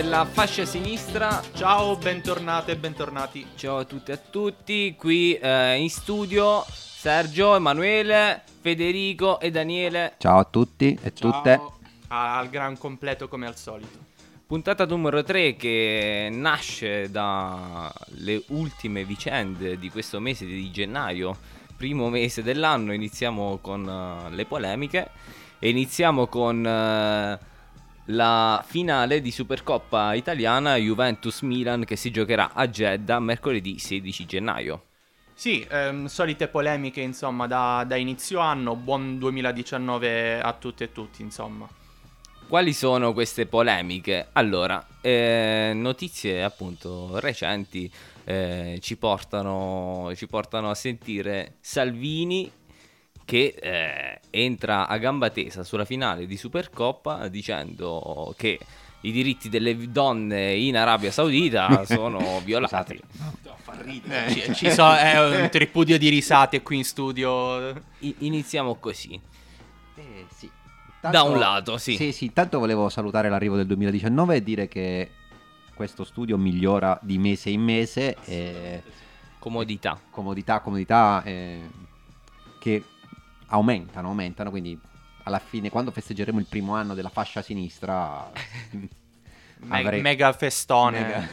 puntata numero 3 della fascia sinistra. Ciao, bentornate e bentornati. Ciao a tutti e a tutti, qui eh, in studio Sergio, Emanuele, Federico e Daniele. Ciao a tutti e Ciao. tutte. Al gran completo come al solito. Puntata numero 3 che nasce dalle ultime vicende di questo mese di gennaio, primo mese dell'anno. Iniziamo con eh, le polemiche e iniziamo con eh, la finale di Supercoppa italiana Juventus-Milan che si giocherà a Jeddah mercoledì 16 gennaio. Sì, ehm, solite polemiche insomma da, da inizio anno, buon 2019 a tutte e tutti insomma. Quali sono queste polemiche? Allora, eh, notizie appunto recenti eh, ci, portano, ci portano a sentire Salvini che eh, entra a gamba tesa sulla finale di Supercoppa dicendo che i diritti delle donne in Arabia Saudita sono violati. Eh, ci, ci so- è un tripudio di risate qui in studio. I- iniziamo così. Eh, sì. Da un lato, sì. Sì, sì, intanto volevo salutare l'arrivo del 2019 e dire che questo studio migliora di mese in mese e Comodità. comodità, comodità eh, che aumentano, aumentano, quindi alla fine quando festeggeremo il primo anno della fascia sinistra avrei- Mega festone. Mega.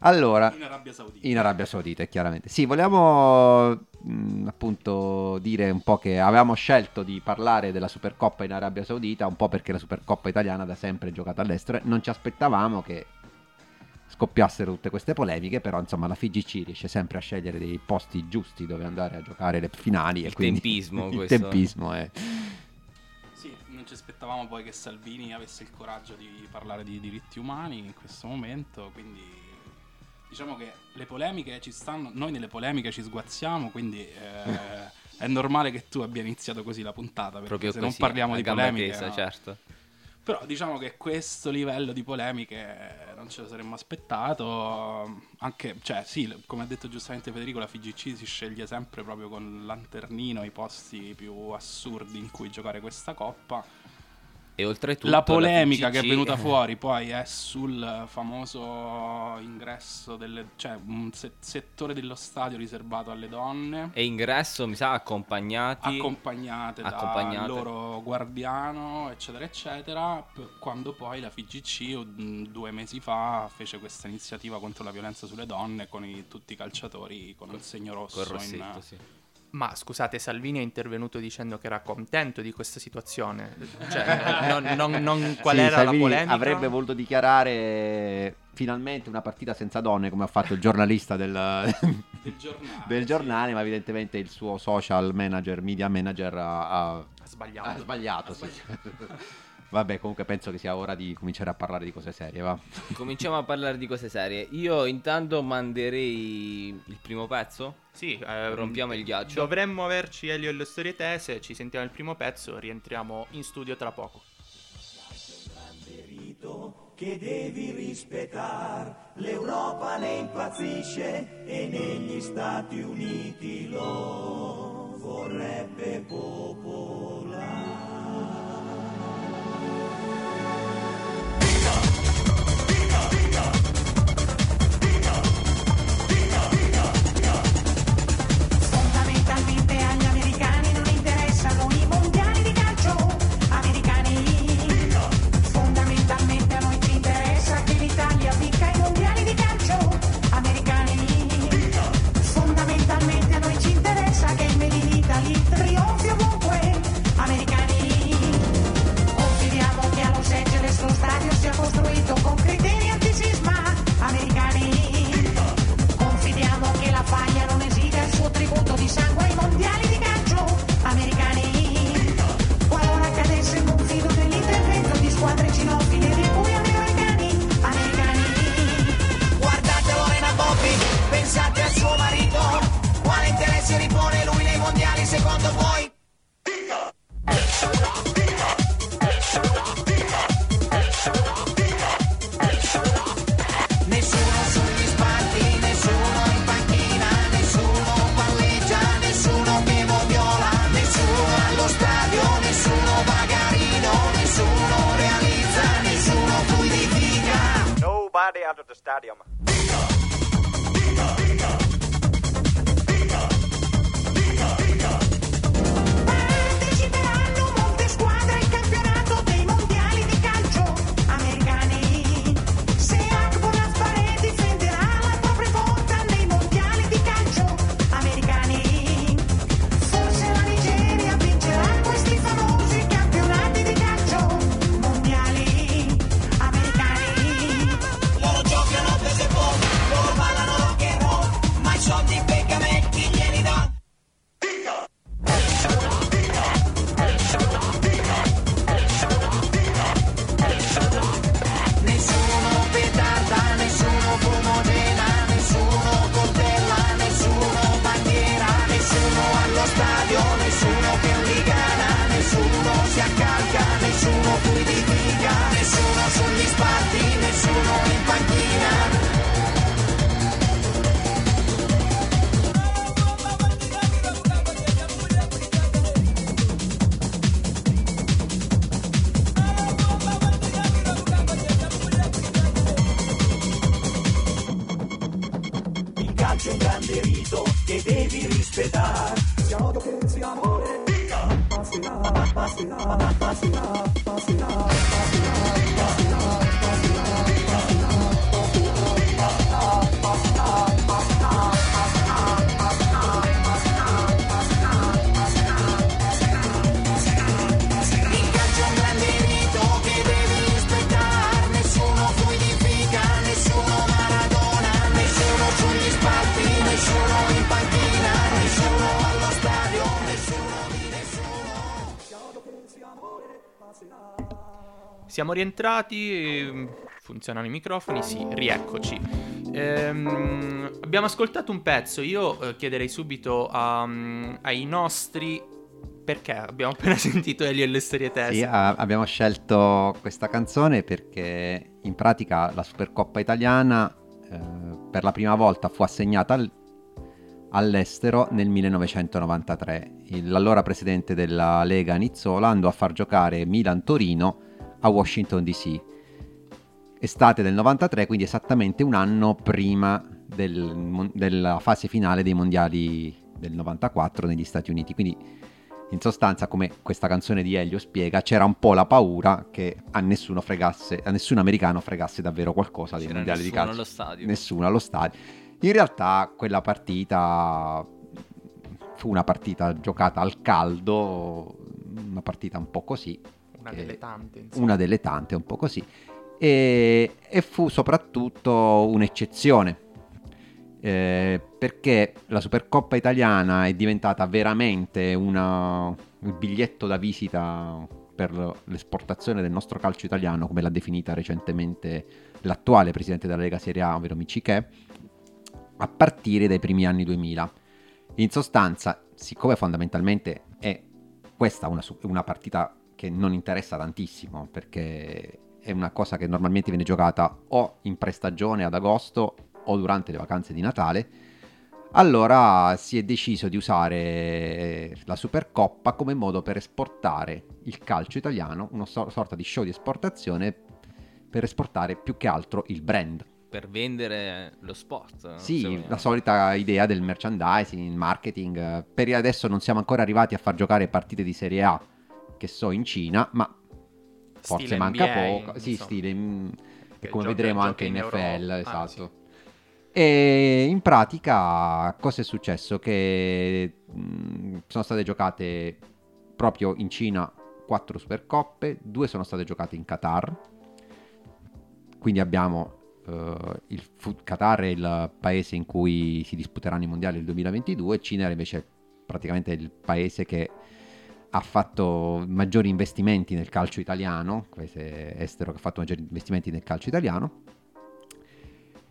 Allora, In Arabia Saudita. In Arabia Saudita, chiaramente. Sì, vogliamo mh, appunto dire un po' che avevamo scelto di parlare della Supercoppa in Arabia Saudita, un po' perché la Supercoppa italiana da sempre è giocata all'estero e non ci aspettavamo che scoppiassero tutte queste polemiche, però insomma la FIGC riesce sempre a scegliere dei posti giusti dove andare a giocare le finali. e Il quindi tempismo, il questo. tempismo è... Sì, non ci aspettavamo poi che Salvini avesse il coraggio di parlare di diritti umani in questo momento, quindi diciamo che le polemiche ci stanno, noi nelle polemiche ci sguazziamo, quindi eh, è normale che tu abbia iniziato così la puntata, perché Proprio se così, non parliamo di polemiche... tesa, no. certo. Però diciamo che questo livello di polemiche non ce lo saremmo aspettato. Anche, cioè, sì, come ha detto giustamente Federico, la FIGC si sceglie sempre proprio con lanternino i posti più assurdi in cui giocare questa coppa. E oltretutto la polemica che è venuta fuori poi è sul famoso ingresso delle, cioè un se- settore dello stadio riservato alle donne. E ingresso, mi sa, accompagnati. accompagnate, Accompagnate. dal loro guardiano, eccetera, eccetera. Quando poi la FIGC due mesi fa fece questa iniziativa contro la violenza sulle donne con i- tutti i calciatori con il segno rosso. Col in- rossetto, sì. Ma scusate, Salvini è intervenuto dicendo che era contento di questa situazione. Cioè, non, non- non- qual Sì, era Salvini la polemica? avrebbe voluto dichiarare finalmente una partita senza donne come ha fatto il giornalista del, del giornale. del sì. giornale, ma evidentemente il suo social manager, media manager ha, ha- Ha sbagliato. ha sbagliato. sì. Vabbè, comunque penso che sia ora di cominciare a parlare di cose serie, va. Cominciamo a parlare di cose serie. Io intanto manderei il primo pezzo. Sì, eh, Rompiamo il ghiaccio. Dovremmo averci Elio e le storie tese, ci sentiamo il primo pezzo, rientriamo in studio tra poco. che devi rispettare. L'Europa ne impazzisce e negli Stati Uniti lo vorrebbe popolare. Agli the stadium. Siamo rientrati, ehm, funzionano i microfoni, sì, rieccoci. Ehm, abbiamo ascoltato un pezzo, io eh, chiederei subito a- mm, ai nostri... Perché abbiamo appena sentito Elio e le storie tese. Sì, a- abbiamo scelto questa canzone perché in pratica la Supercoppa italiana eh, per la prima volta fu assegnata al- all'estero nel 1993. Il- l'allora presidente della Lega Nizzola andò a far giocare Milan-Torino a Washington DC. Estate del 93, quindi esattamente un anno prima del della fase finale dei mondiali del 94 negli Stati Uniti. Quindi in sostanza, come questa canzone di Elio spiega, c'era un po' la paura che a nessuno fregasse, a nessun americano fregasse davvero qualcosa dei C'era mondiali di nessuno calcio. allo stadio. Nessuno allo stadio. In realtà quella partita fu una partita giocata al caldo, una partita un po' così, Una che- delle tante, insomma. una delle tante, un po' così, e, e fu soprattutto un'eccezione. eh, perché la Supercoppa italiana è diventata veramente una- il biglietto da visita per l'esportazione del nostro calcio italiano, come l'ha definita recentemente l'attuale presidente della Lega Serie A, ovvero Michiché, a partire dai primi anni 2000. In sostanza, siccome fondamentalmente è questa una, una partita che non interessa tantissimo, perché è una cosa che normalmente viene giocata o in prestagione ad agosto o durante le vacanze di Natale, allora si è deciso di usare la Supercoppa come modo per esportare il calcio italiano, una so- sorta di show di esportazione per esportare più che altro il brand. Per vendere lo sport. Sì, se vogliamo. la solita idea del merchandising, il marketing. eh, Per adesso non siamo ancora arrivati a far giocare partite di Serie A, che so in Cina, ma forse Stile manca NBA, poco. Sì, insomma. stile, e come vedremo anche in NFL, Europa. Ah, esatto. E in pratica cosa è successo? Che mh, sono state giocate proprio in Cina quattro Supercoppe, due sono state giocate in Qatar. Quindi abbiamo eh, il fu- Qatar è il paese in cui si disputeranno i mondiali del 2022, Cina era invece praticamente il paese che ha fatto maggiori investimenti nel calcio italiano, paese estero che ha fatto maggiori investimenti nel calcio italiano.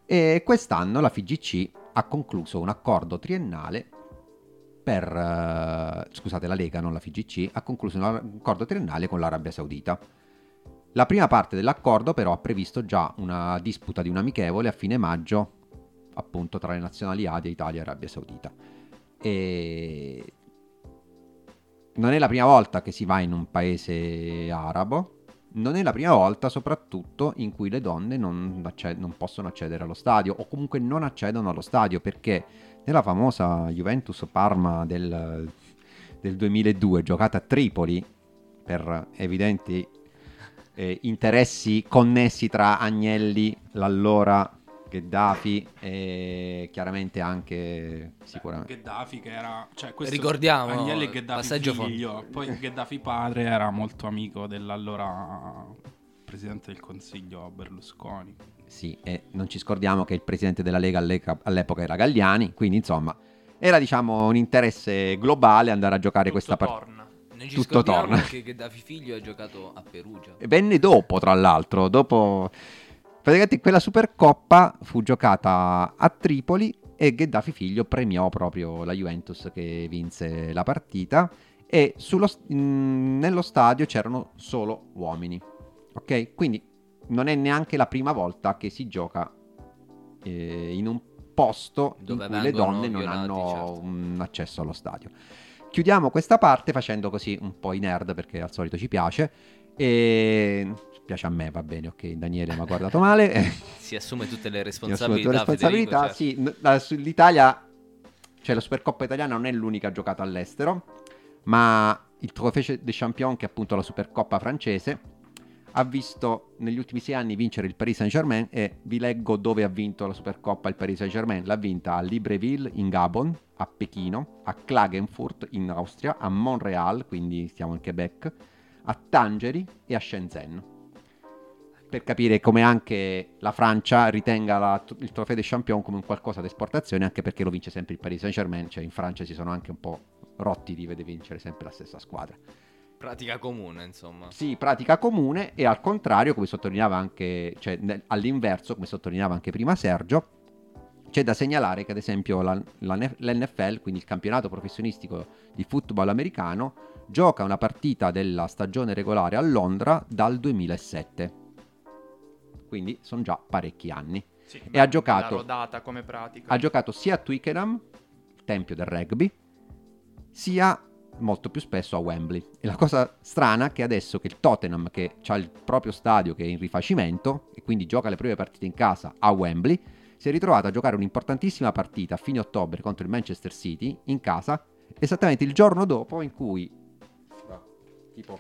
E quest'anno la FIGC ha concluso un accordo triennale per... eh, scusate, la Lega, non la FIGC, ha concluso un accordo triennale con l'Arabia Saudita. La prima parte dell'accordo però ha previsto già una disputa di un amichevole a fine maggio, appunto tra le nazionali A di Italia e Arabia Saudita. E non è la prima volta che si va in un paese arabo, non è la prima volta, soprattutto in cui le donne non, acce- non possono accedere allo stadio o comunque non accedono allo stadio perché nella famosa Juventus Parma del, del 2002, giocata a Tripoli per evidenti eh, interessi connessi tra Agnelli, l'allora Gheddafi e chiaramente anche sicuramente Gheddafi che era cioè questo Ricordiamo, Agnelli e Gheddafi figlio poi Gheddafi padre era molto amico dell'allora presidente del consiglio Berlusconi Sì, e non ci scordiamo che il presidente della Lega all'epoca era Galliani, quindi insomma era diciamo un interesse globale andare a giocare Tutto questa partita. torna. Non ci Tutto torna. che Gheddafi figlio ha giocato a Perugia. Venne dopo, tra l'altro, dopo... Praticamente quella Supercoppa fu giocata a Tripoli e Gheddafi figlio premiò proprio la Juventus che vinse la partita e sullo mh, nello stadio c'erano solo uomini. Ok? Quindi non è neanche la prima volta che si gioca eh, in un posto Dove in cui le donne non violati, hanno certo. un accesso allo stadio. Chiudiamo questa parte facendo così un po' i nerd perché al solito ci piace. E piace a me, va bene, ok. Daniele mi ha guardato male. Si assume tutte le responsabilità. tutte le responsabilità. Federico, certo. Sì, l'Italia, cioè la Supercoppa italiana non è l'unica giocata all'estero, ma il Trophée des Champions, che è appunto la Supercoppa francese, ha visto negli ultimi sei anni vincere il Paris Saint-Germain e vi leggo dove ha vinto la Supercoppa il Paris Saint-Germain. L'ha vinta a Libreville in Gabon, a Pechino, a Klagenfurt in Austria, a Montreal, quindi stiamo in Quebec, a Tangeri e a Shenzhen. Per capire come anche la Francia ritenga la- il Trofeo des Champions come un qualcosa di esportazione, anche perché lo vince sempre il Paris Saint-Germain, cioè in Francia si sono anche un po' rotti di vedere vincere sempre la stessa squadra. Pratica comune, insomma. Sì, pratica comune e al contrario, come sottolineava anche, cioè all'inverso, come sottolineava anche prima Sergio, c'è da segnalare che ad esempio la- la- l'NFL, quindi il campionato professionistico di football americano, gioca una partita della stagione regolare a Londra dal 2007. Quindi sono già parecchi anni. Sì, E ha giocato-. Ha giocato sia a Twickenham, tempio del rugby, sia molto più spesso a Wembley. E la cosa strana è che adesso che il Tottenham, che ha il proprio stadio che è in rifacimento e quindi gioca le prime partite in casa a Wembley, si è ritrovato a giocare un'importantissima partita a fine ottobre contro il Manchester City in casa, esattamente il giorno dopo in cui tipo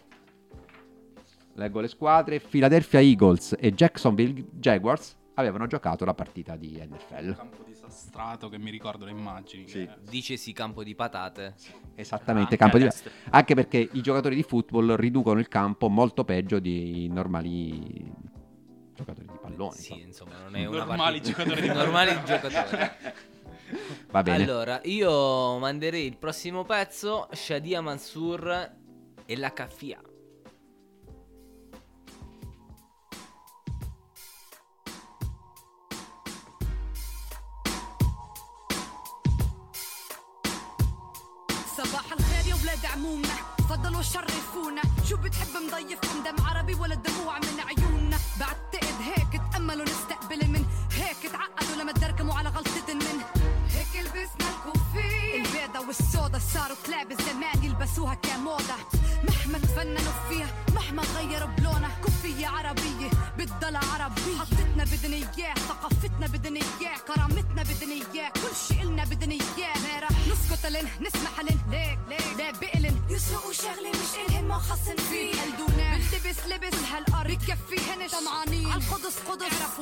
leggo le squadre, Philadelphia Eagles e Jacksonville Jaguars avevano giocato la partita di NFL. campo disastrato che mi ricordo le immagini Sì. che- Dicesi campo di patate. Esattamente, Anche campo di... all'estero. anche perché i giocatori di football riducono il campo molto peggio di normali giocatori di pallone. Sì, insomma. insomma, non è una Normali partita- giocatori di Normali giocatori. Va bene. Allora, io manderei il prossimo pezzo, Shadia Mansour e la caffia. شرفونا شو بتحب مضيفكم دم عربي ولا دموع من عيوننا؟ بعتقد هيك تأملوا نستقبل من هيك تعقدوا لما تدركموا على غلطة من هيك لبسنا الكوفية البيضة والسودا صاروا كلاب الزمان يلبسوها كموضة مهما تفننوا فيها مهما غيروا بلونها كوفية عربية بتضل عربية. حطتنا بدنا اياه ثقافتنا بدنا اياه كرامتنا بدنا اياه Todos, todos.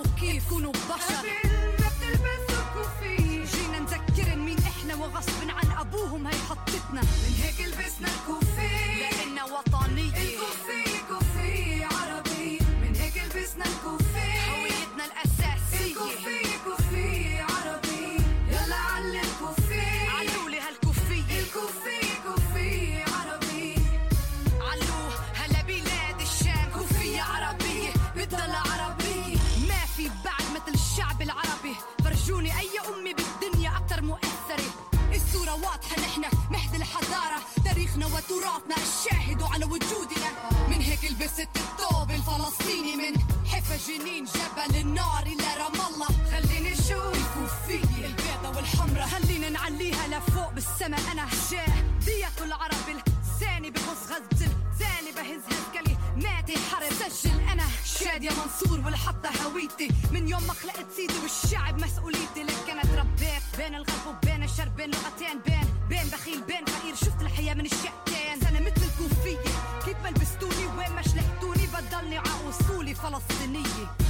هويتي من يوم ما خلقت سيدي والشعب مسؤوليتي. لك أنا تربيت بين الغرب وبين الشرق بين لغتين بين بين بخيل بين فقير. شفت الحياة من الشقتين أنا مثل الكوفية. كيف ما لبستوني وين ما شلحتوني؟ بضلني ع اصولي فلسطينية.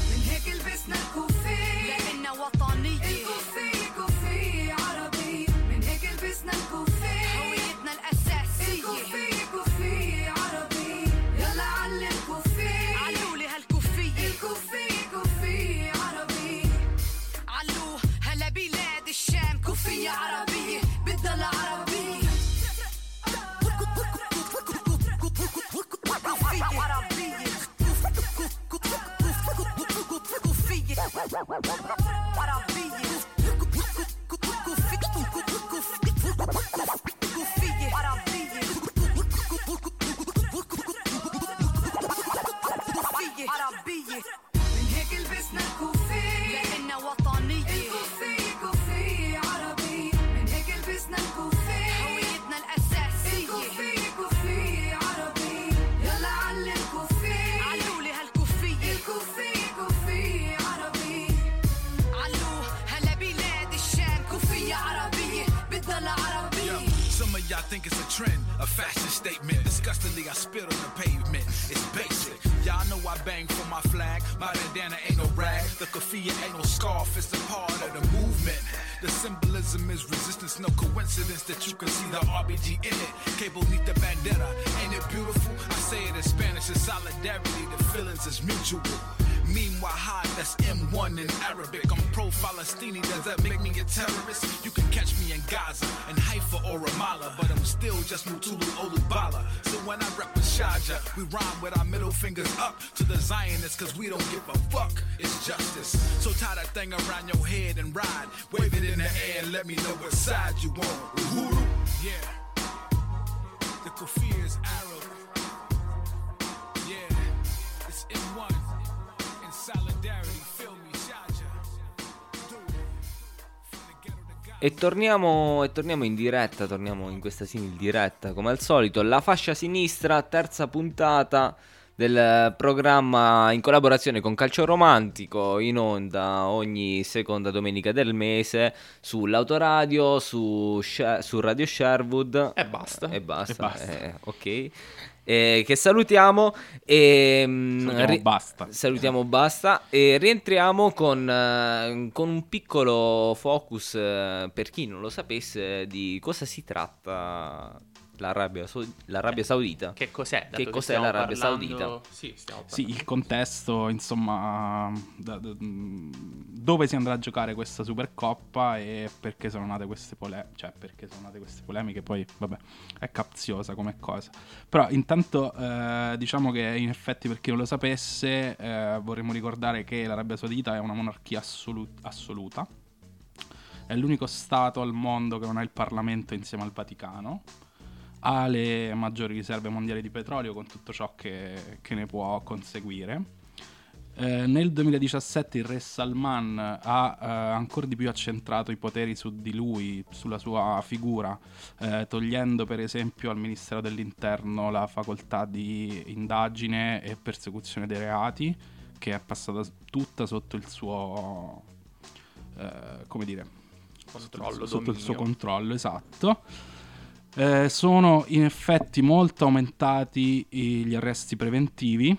E torniamo, e torniamo in diretta, torniamo in questa simil diretta come al solito. La fascia sinistra, terza puntata del programma in collaborazione con Calcio Romantico, in onda ogni seconda domenica del mese sull'autoradio, su, su Radio Sherwood. E basta. E basta, E basta. eh, ok. Eh, che salutiamo e mm, Salutiamo, ri- basta. salutiamo basta e rientriamo con, eh, con un piccolo focus eh, per chi non lo sapesse di cosa si tratta l'Arabia, l'Arabia Saudita. Che cos'è? dato Che cos'è stiamo l'Arabia parlando- Saudita? Sì, stiamo Sì, il contesto, insomma, da- da- dove si andrà a giocare questa Supercoppa e perché sono nate queste polemiche, cioè perché sono nate queste polemiche, poi vabbè, è capziosa come cosa. Però intanto eh, diciamo che in effetti per chi non lo sapesse eh, vorremmo ricordare che l'Arabia Saudita è una monarchia assolu- assoluta, è l'unico stato al mondo che non ha il Parlamento insieme al Vaticano ha le maggiori riserve mondiali di petrolio con tutto ciò che, che ne può conseguire. Eh, nel 2017 il re Salman ha eh, ancora di più accentrato i poteri su di lui, sulla sua figura, eh, togliendo per esempio al Ministero dell'Interno la facoltà di indagine e persecuzione dei reati, che è passata tutta sotto il suo, eh, come dire, Controllo, sotto il suo controllo, esatto. Eh, sono in effetti molto aumentati gli arresti preventivi,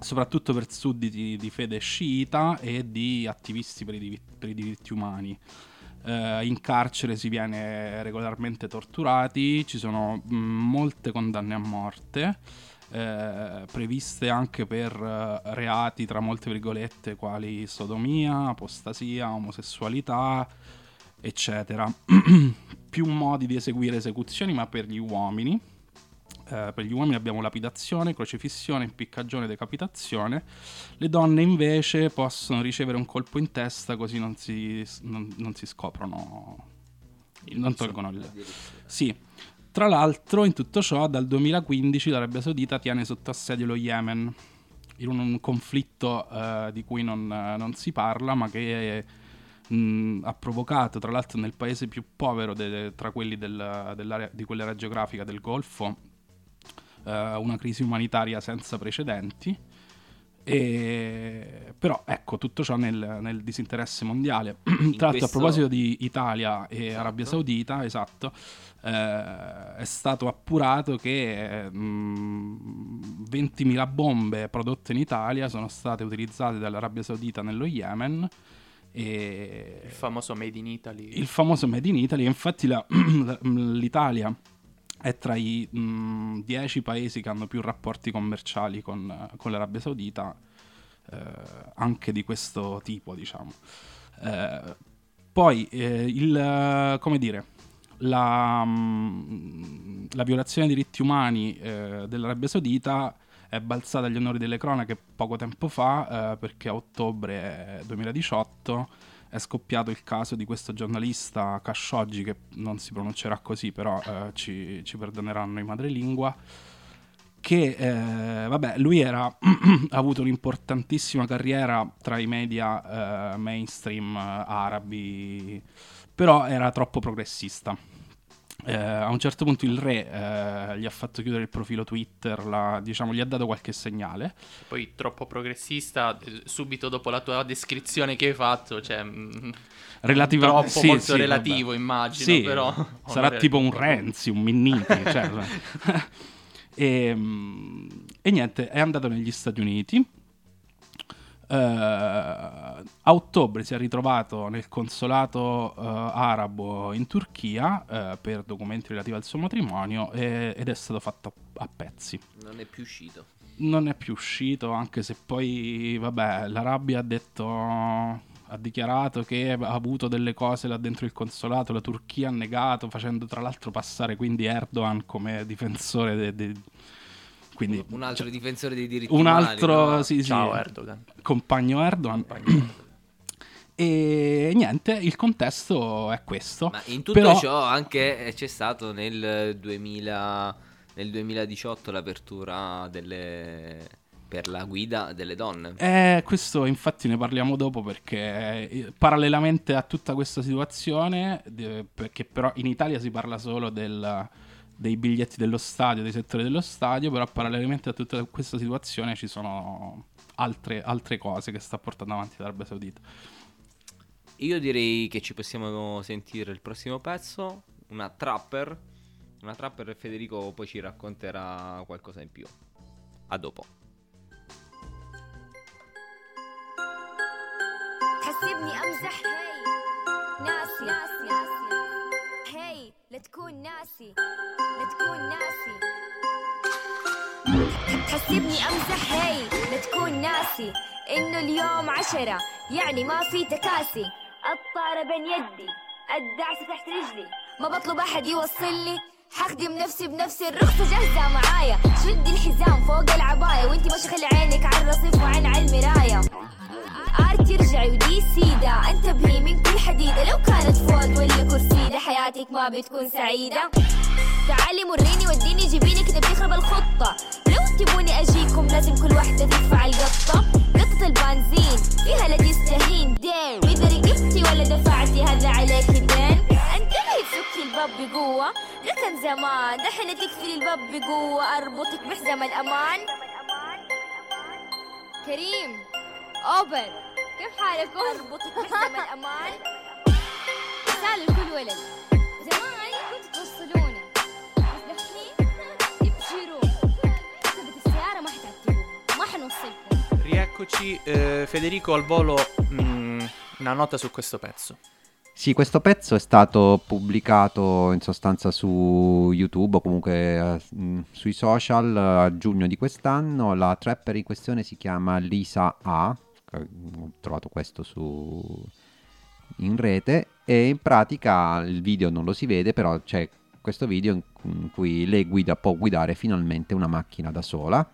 soprattutto per sudditi di fede sciita e di attivisti per i, divi- per i diritti umani. Eh, in carcere si viene regolarmente torturati, ci sono mh, molte condanne a morte, eh, previste anche per eh, reati tra molte virgolette quali sodomia, apostasia, omosessualità, eccetera. Più modi di eseguire esecuzioni, ma per gli uomini. Eh, per gli uomini abbiamo lapidazione, crocifissione, impiccagione, decapitazione. Le donne invece possono ricevere un colpo in testa così non si, non- non si scoprono, non tolgono il... Sì. Tra l'altro, in tutto ciò, dal 2015 l'Arabia Saudita tiene sotto assedio lo Yemen, in un, un conflitto eh, di cui non, non si parla, ma che mh, ha provocato, tra l'altro, nel paese più povero de- tra quelli del- dell'area, di quell'area geografica del Golfo, eh, una crisi umanitaria senza precedenti. E- Però ecco, tutto ciò nel, nel disinteresse mondiale. Tra l'altro, a questo- proposito di Italia e Esatto. Arabia Saudita, esatto, eh, è stato appurato che mm, 20.000 bombe prodotte in Italia sono state utilizzate dall'Arabia Saudita nello Yemen. E Il famoso Made in Italy. il famoso Made in Italy, infatti la- l'Italia è tra i mm, 10 paesi che hanno più rapporti commerciali con, con l'Arabia Saudita, eh, anche di questo tipo, diciamo. Eh, poi, eh, il, come dire, la, mm, la violazione dei diritti umani eh, dell'Arabia Saudita è balzata agli onori delle cronache poco tempo fa, eh, perché a ottobre 2018 è scoppiato il caso di questo giornalista Khashoggi, che non si pronuncerà così, però eh, ci, ci perdoneranno i madrelingua, che, eh, vabbè, lui era, ha avuto un'importantissima carriera tra i media eh, mainstream eh, arabi, però era troppo progressista. Eh, a un certo punto il re eh, gli ha fatto chiudere il profilo Twitter, l'ha- diciamo, gli ha dato qualche segnale. Poi troppo progressista, eh, subito dopo la tua descrizione che hai fatto, cioè... mm, Relativa- troppo sì, molto sì, relativo, vabbè. immagino, Sì, però... sarà onore- tipo un Renzi, un Minniti, cioè, e, mm, e niente, è andato negli Stati Uniti. Eh, a ottobre si è ritrovato nel consolato eh, arabo in Turchia eh, per documenti relativi al suo matrimonio e- ed è stato fatto a pezzi Non è più uscito. non è più uscito, anche se poi, vabbè, l'Arabia ha detto, ha dichiarato che ha avuto delle cose là dentro il consolato, la Turchia ha negato, facendo tra l'altro passare quindi Erdogan come difensore de- de- quindi Un altro difensore dei diritti un umani. altro no? sì, sì, Ciao Erdogan. compagno Erdogan. E niente, il contesto è questo. Ma in tutto Però- ciò anche c'è stato nel 2000, nel 2018 l'apertura delle, per la guida delle donne. Eh, questo infatti ne parliamo dopo perché eh, parallelamente a tutta questa situazione, de- perché però in Italia si parla solo del- dei biglietti dello stadio, dei settori dello stadio, però parallelamente a tutta questa situazione ci sono altre, altre cose che sta portando avanti l'Arabia Saudita. Io direi che ci possiamo sentire il prossimo pezzo, una trapper. Una trapper e Federico poi ci racconterà qualcosa in più. A dopo. تحسبني امزح هي ناسي ناسي ناسي هي لا تكون ناسي لا تكون ناسي. تحسبني أمزح هي لا تكون ناسي. إنه اليوم عشرة يعني ما في تكاسي. الطارة بين يدي الدعسة تحت رجلي. ما بطلب أحد يوصلني حخدم نفسي بنفسي الرخصة جاهزة معايا. شدي الحزام فوق العباية وإنتي ماشي خلي عينك على الرصيف وعين على المراية ما بتكون سعيدة. تعالي مريني وديني جيبيني كده بيخرب الخطة. لو تبوني أجيكم لازم كل واحدة تدفع القطة قطة البنزين فيها لا تستهين دين. اذا رقبتي ولا دفعتي هذا عليك دين. انتبهي تسكي الباب بقوة. كان زمان دحين تقفلي الباب بقوة. أربطك بحزام الأمان. كريم اوبن كيف حالكم؟ أربطك بحزام الأمان. سال لكل ولد. Rieccoci, eh, Federico al volo, mm, una nota su questo pezzo. Sì, questo pezzo è stato pubblicato in sostanza su YouTube o comunque mh, sui social eh, a giugno di quest'anno. La trapper in questione si chiama Lisa A. che- Ho trovato questo su in rete e in pratica il video non lo si vede, però c'è questo video in cui lei guida, può guidare finalmente una macchina da sola.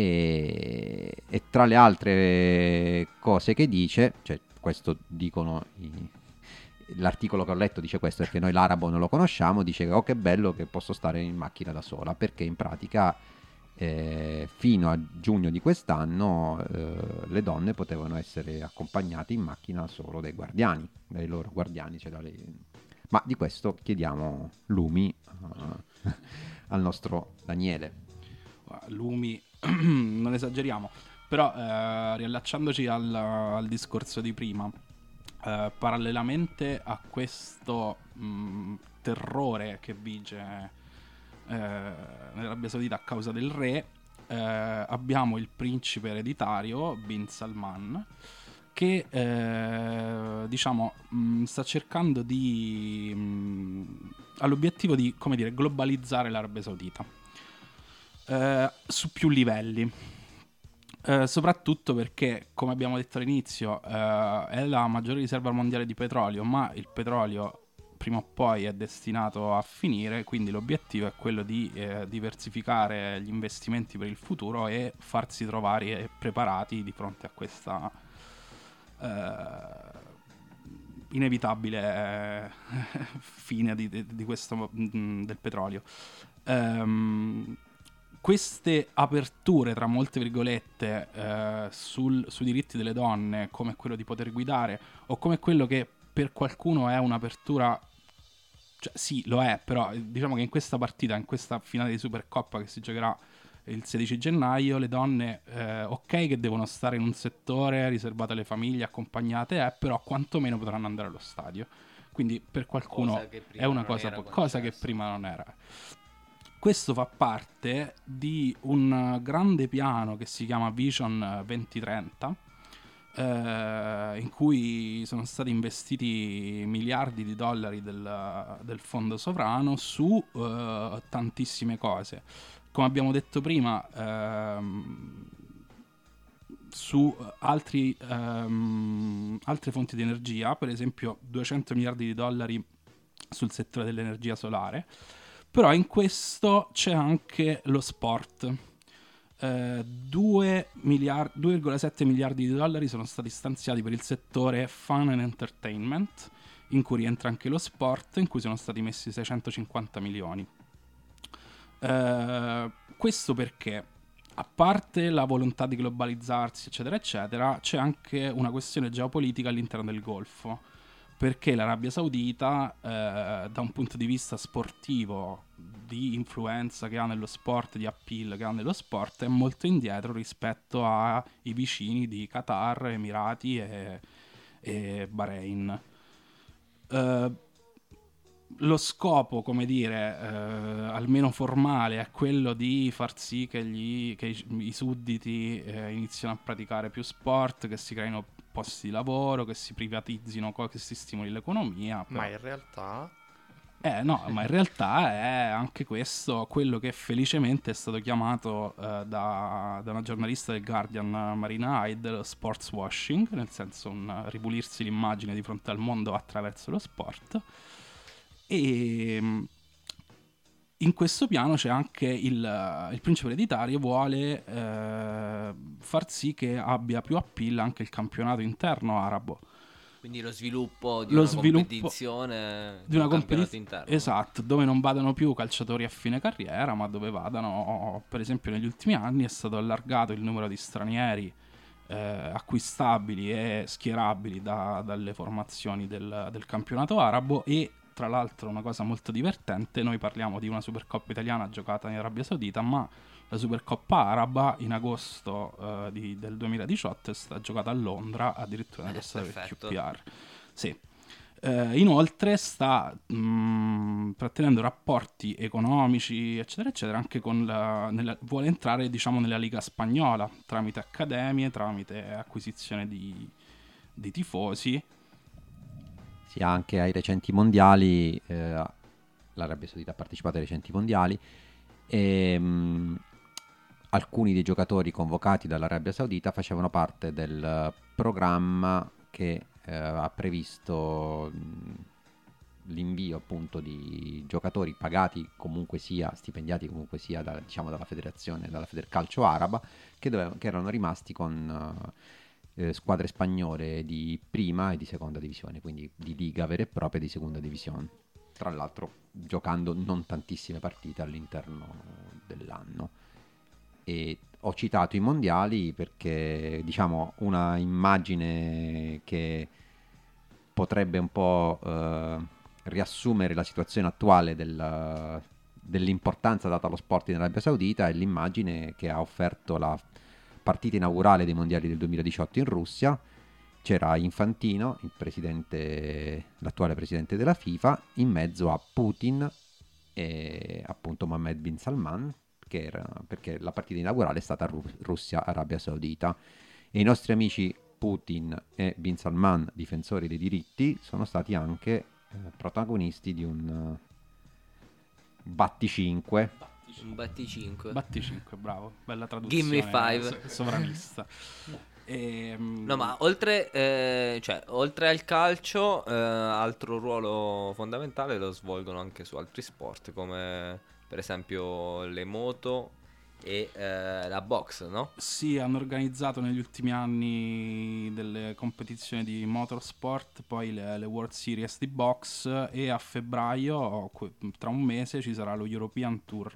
E, e tra le altre cose che dice, cioè questo dicono i- l'articolo che ho letto dice questo perché noi l'arabo non lo conosciamo, dice che oh che bello che posso stare in macchina da sola, perché in pratica eh, fino a giugno di quest'anno eh, le donne potevano essere accompagnate in macchina solo dai guardiani, dai loro guardiani, cioè dalle- ma di questo chiediamo lumi eh, al nostro Daniele. lumi, non esageriamo. Però eh, riallacciandoci al, al discorso di prima, eh, parallelamente a questo mh, terrore che vige eh, nell'Arabia Saudita a causa del re, eh, abbiamo il principe ereditario Bin Salman che eh, diciamo mh, sta cercando di mh, ha l'obiettivo di come dire globalizzare l'Arabia Saudita eh, su più livelli eh, soprattutto perché, come abbiamo detto all'inizio, eh, è la maggiore riserva mondiale di petrolio, ma il petrolio prima o poi è destinato a finire, quindi l'obiettivo è quello di eh, diversificare gli investimenti per il futuro e farsi trovare preparati di fronte a questa eh, inevitabile eh, fine di, di- questo mm, del petrolio. Ehm, queste aperture, tra molte virgolette, eh, sul- sui diritti delle donne, come quello di poter guidare, o come quello che per qualcuno è un'apertura. Cioè, sì, lo è, però eh, diciamo che in questa partita, in questa finale di Supercoppa che si giocherà il 16 gennaio, le donne, eh, ok, che devono stare in un settore riservato alle famiglie, accompagnate, eh, però quantomeno potranno andare allo stadio. Quindi per qualcuno è una cosa, cosa che prima non era. Questo fa parte di un grande piano che si chiama Vision 2030, eh, in cui sono stati investiti miliardi di dollari del, del fondo sovrano su eh, tantissime cose. Come abbiamo detto prima, ehm, su altri, ehm, altre fonti di energia, per esempio 200 miliardi di dollari sul settore dell'energia solare, però in questo c'è anche lo sport. Eh, 2 miliar- 2,7 miliardi di dollari sono stati stanziati per il settore fun and entertainment, in cui rientra anche lo sport, in cui sono stati messi 650 milioni. Eh, questo perché, a parte la volontà di globalizzarsi, eccetera, eccetera, c'è anche una questione geopolitica all'interno del Golfo. Perché l'Arabia Saudita, eh, da un punto di vista sportivo, di influenza che ha nello sport, di appeal che ha nello sport, è molto indietro rispetto ai vicini di Qatar, Emirati e, e Bahrain. Eh, lo scopo, come dire, eh, almeno formale, è quello di far sì che, gli- che i, sudditi eh, iniziano a praticare più sport, che si creino posti di lavoro, che si privatizzino, che si stimoli l'economia. però- Ma in realtà eh no, ma in realtà è anche questo quello che felicemente è stato chiamato eh, da, da una giornalista del Guardian, Marina Hyde, sports washing, nel senso un ripulirsi l'immagine di fronte al mondo attraverso lo sport. E mm, in questo piano c'è anche il, il principe ereditario vuole eh, far sì che abbia più appeal anche il campionato interno arabo. Quindi lo sviluppo di Lo una sviluppo competizione di una un competizione interno. esatto dove non vadano più calciatori a fine carriera ma dove vadano per esempio negli ultimi anni è stato allargato il numero di stranieri eh, acquistabili e schierabili da- dalle formazioni del, del campionato arabo e tra l'altro una cosa molto divertente noi parliamo di una Supercoppa italiana giocata in Arabia Saudita ma la Supercoppa araba in agosto eh, di- del 2018 è stata giocata a Londra addirittura nella costa del. QPR sì eh, inoltre sta mh, trattenendo rapporti economici, eccetera, eccetera, anche con la, nella- vuole entrare, diciamo, nella Liga spagnola tramite accademie, tramite acquisizione di, di tifosi. Sì, anche ai recenti mondiali, eh, l'Arabia Saudita ha partecipato ai recenti mondiali e mh, alcuni dei giocatori convocati dall'Arabia Saudita facevano parte del programma che eh, ha previsto mh, l'invio appunto di giocatori pagati comunque sia, stipendiati comunque sia da- diciamo, dalla federazione, dalla Federcalcio Araba, che, dove- che erano rimasti con eh, eh, squadre spagnole di prima e di seconda divisione, quindi di liga vera e propria di seconda divisione. Tra l'altro giocando non tantissime partite all'interno dell'anno. E ho citato i mondiali perché diciamo una immagine che potrebbe un po' eh, riassumere la situazione attuale del- dell'importanza data allo sport in Arabia Saudita è l'immagine che ha offerto la partita inaugurale dei mondiali del 2018 in Russia. C'era Infantino, presidente, l'attuale presidente della FIFA, in mezzo a Putin e appunto Mohammed bin Salman, era- perché la partita inaugurale è stata Ru- Russia-Arabia Saudita. E i nostri amici Putin e bin Salman, difensori dei diritti, sono stati anche eh, protagonisti di un eh, batticinque. Un batticinque. Batti 5, bravo. Bella traduzione. Gimme five. so- Sovranista. Ehm, No, ma oltre, eh, cioè, oltre al calcio, eh, altro ruolo fondamentale lo svolgono anche su altri sport, come per esempio le moto e eh, la box, no? Sì, hanno organizzato negli ultimi anni delle competizioni di motorsport, poi le, le World Series di box e a febbraio, tra un mese, ci sarà lo European Tour,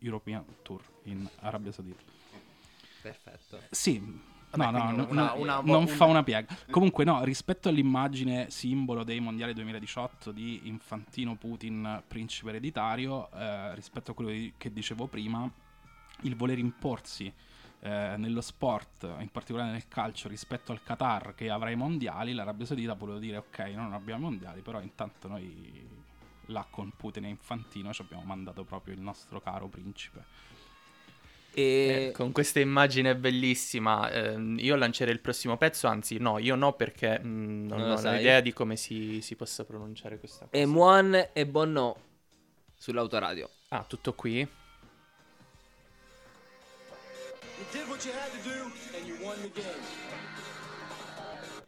European Tour in Arabia Saudita. Perfetto. Sì, Vabbè, no, no, una- no, una- non una- fa una piega. Comunque no, rispetto all'immagine simbolo dei mondiali 2018 di Infantino Putin principe ereditario, eh, rispetto a quello di- che dicevo prima, il voler imporsi eh, nello sport, in particolare nel calcio, rispetto al Qatar che avrà i mondiali, l'Arabia Saudita voleva dire ok, noi non abbiamo i mondiali, però intanto noi là con Putin e Infantino ci abbiamo mandato proprio il nostro caro principe. E Eh, con questa immagine bellissima, ehm, io lancerei il prossimo pezzo, anzi no, io no perché mm, non, Non ho sai? idea di come si, si possa pronunciare questa cosa. e Muan e Bonno sull'autoradio. Ah, tutto qui? You did what you had to do, and you won the game.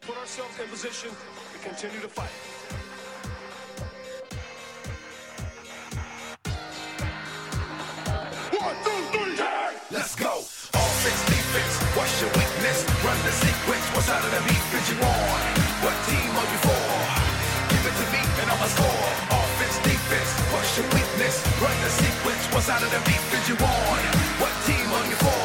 Put ourselves in position to continue to fight. The sequence, what side of the defense you on? What team are you for? Give it to me and I'ma score. Offense, defense, what's your weakness? Run the sequence, what side of the defense you on? What team are you for?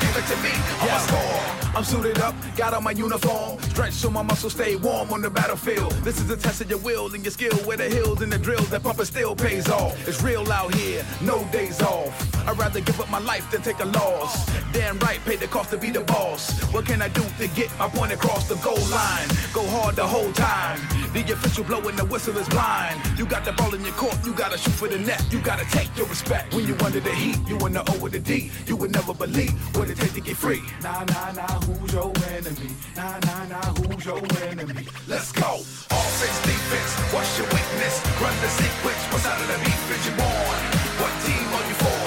Give it to me, I'ma score. I'm suited up, got on my uniform. Stretch so my muscles stay warm on the battlefield. This is a test of your will and your skill. Where the hills and the drills that pumping still pays off. It's real out here, no days off. I'd rather give up my life than take a loss. Damn right, pay the cost to be the boss. What can I do to get my point across the goal line? Go hard the whole time. The official blowing the whistle is blind. You got the ball in your court, you gotta shoot for the net. You gotta take your respect when you under the heat. You in the O with the D. You would never believe what it takes to get free. Nah, nah, nah, who's your enemy? Nah, nah, nah, who's your enemy? Let's go. Offense, defense, what's your weakness? Run the sequence, what side of the defense you on? What team are you for?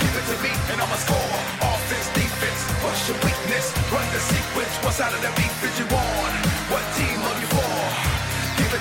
Give it to me and I'ma score. Offense, defense, what's your weakness? Run the sequence, what side of the defense you on?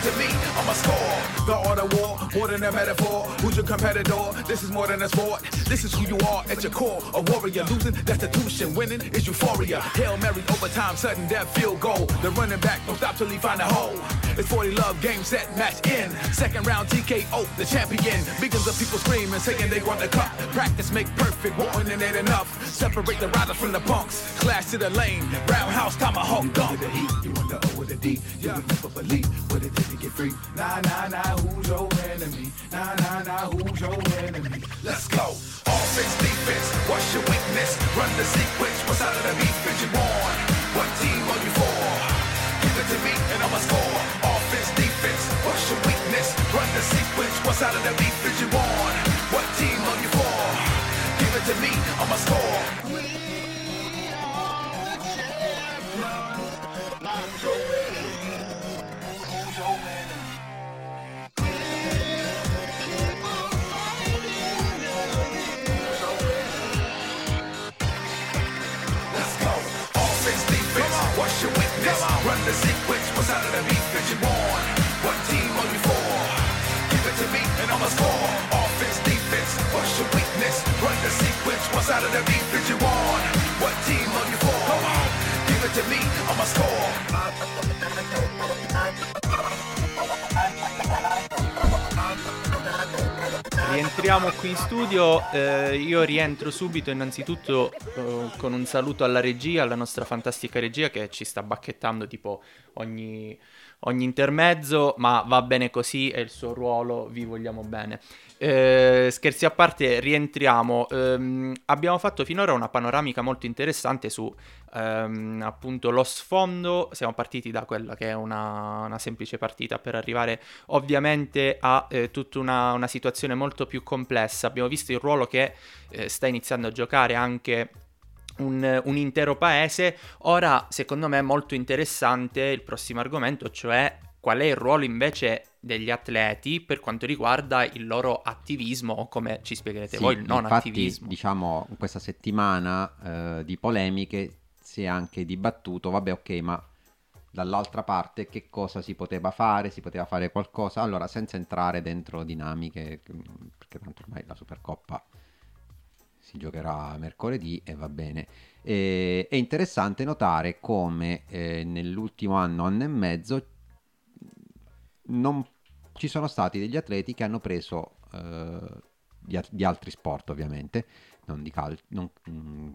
To me, I'ma score. The art of war, more than a metaphor. Who's your competitor? This is more than a sport. This is who you are at your core. A warrior losing, destitution. Winning is euphoria. Hail Mary, overtime, sudden death, field goal. The running back don't stop till he find a hole. It's 40 love, game set, match in. Second round TKO, the champion. Millions of people screaming, saying they want the cup. Practice make perfect, wanting it ain't enough. Separate the riders from the punks. Clash to the lane, roundhouse, tomahawk, dunk. you want the O oh, with the D. You would never believe what it takes to get free. Nah, nah, nah, who's your enemy? Nah, nah, nah, who's your enemy? Let's go. Offense, defense, what's your weakness? Run the sequence, what side of the defense you on? What team are you for? Give it to me and I'ma score. Offense, defense, what's your weakness? Run the sequence, what side of the defense you on? What team are you for? Give it to me, I'ma score. The defense you on? What team are you for? Come on, give it to me, I'ma score. Rientriamo qui in studio, eh, io rientro subito innanzitutto eh, con un saluto alla regia, alla nostra fantastica regia che ci sta bacchettando tipo ogni, ogni intermezzo, ma va bene così, è il suo ruolo, vi vogliamo bene. Eh, scherzi a parte, rientriamo. Ehm, abbiamo fatto finora una panoramica molto interessante su ehm, appunto lo sfondo. Siamo partiti da quella che è una, una semplice partita per arrivare ovviamente a eh, tutta una, una situazione molto più complessa. Abbiamo visto il ruolo che eh, sta iniziando a giocare anche un, un intero paese. Ora, secondo me, è molto interessante il prossimo argomento, cioè qual è il ruolo invece degli atleti per quanto riguarda il loro attivismo o come ci spiegherete Sì, voi il non infatti, attivismo. diciamo, questa settimana eh, di polemiche si è anche dibattuto, vabbè ok, ma dall'altra parte che cosa si poteva fare, si poteva fare qualcosa, allora senza entrare dentro dinamiche, perché tanto ormai la Supercoppa si giocherà mercoledì e va bene. E- è interessante notare come eh, nell'ultimo anno, anno e mezzo, non ci sono stati degli atleti che hanno preso eh, di, al- di altri sport ovviamente, non, di cal- non- mm,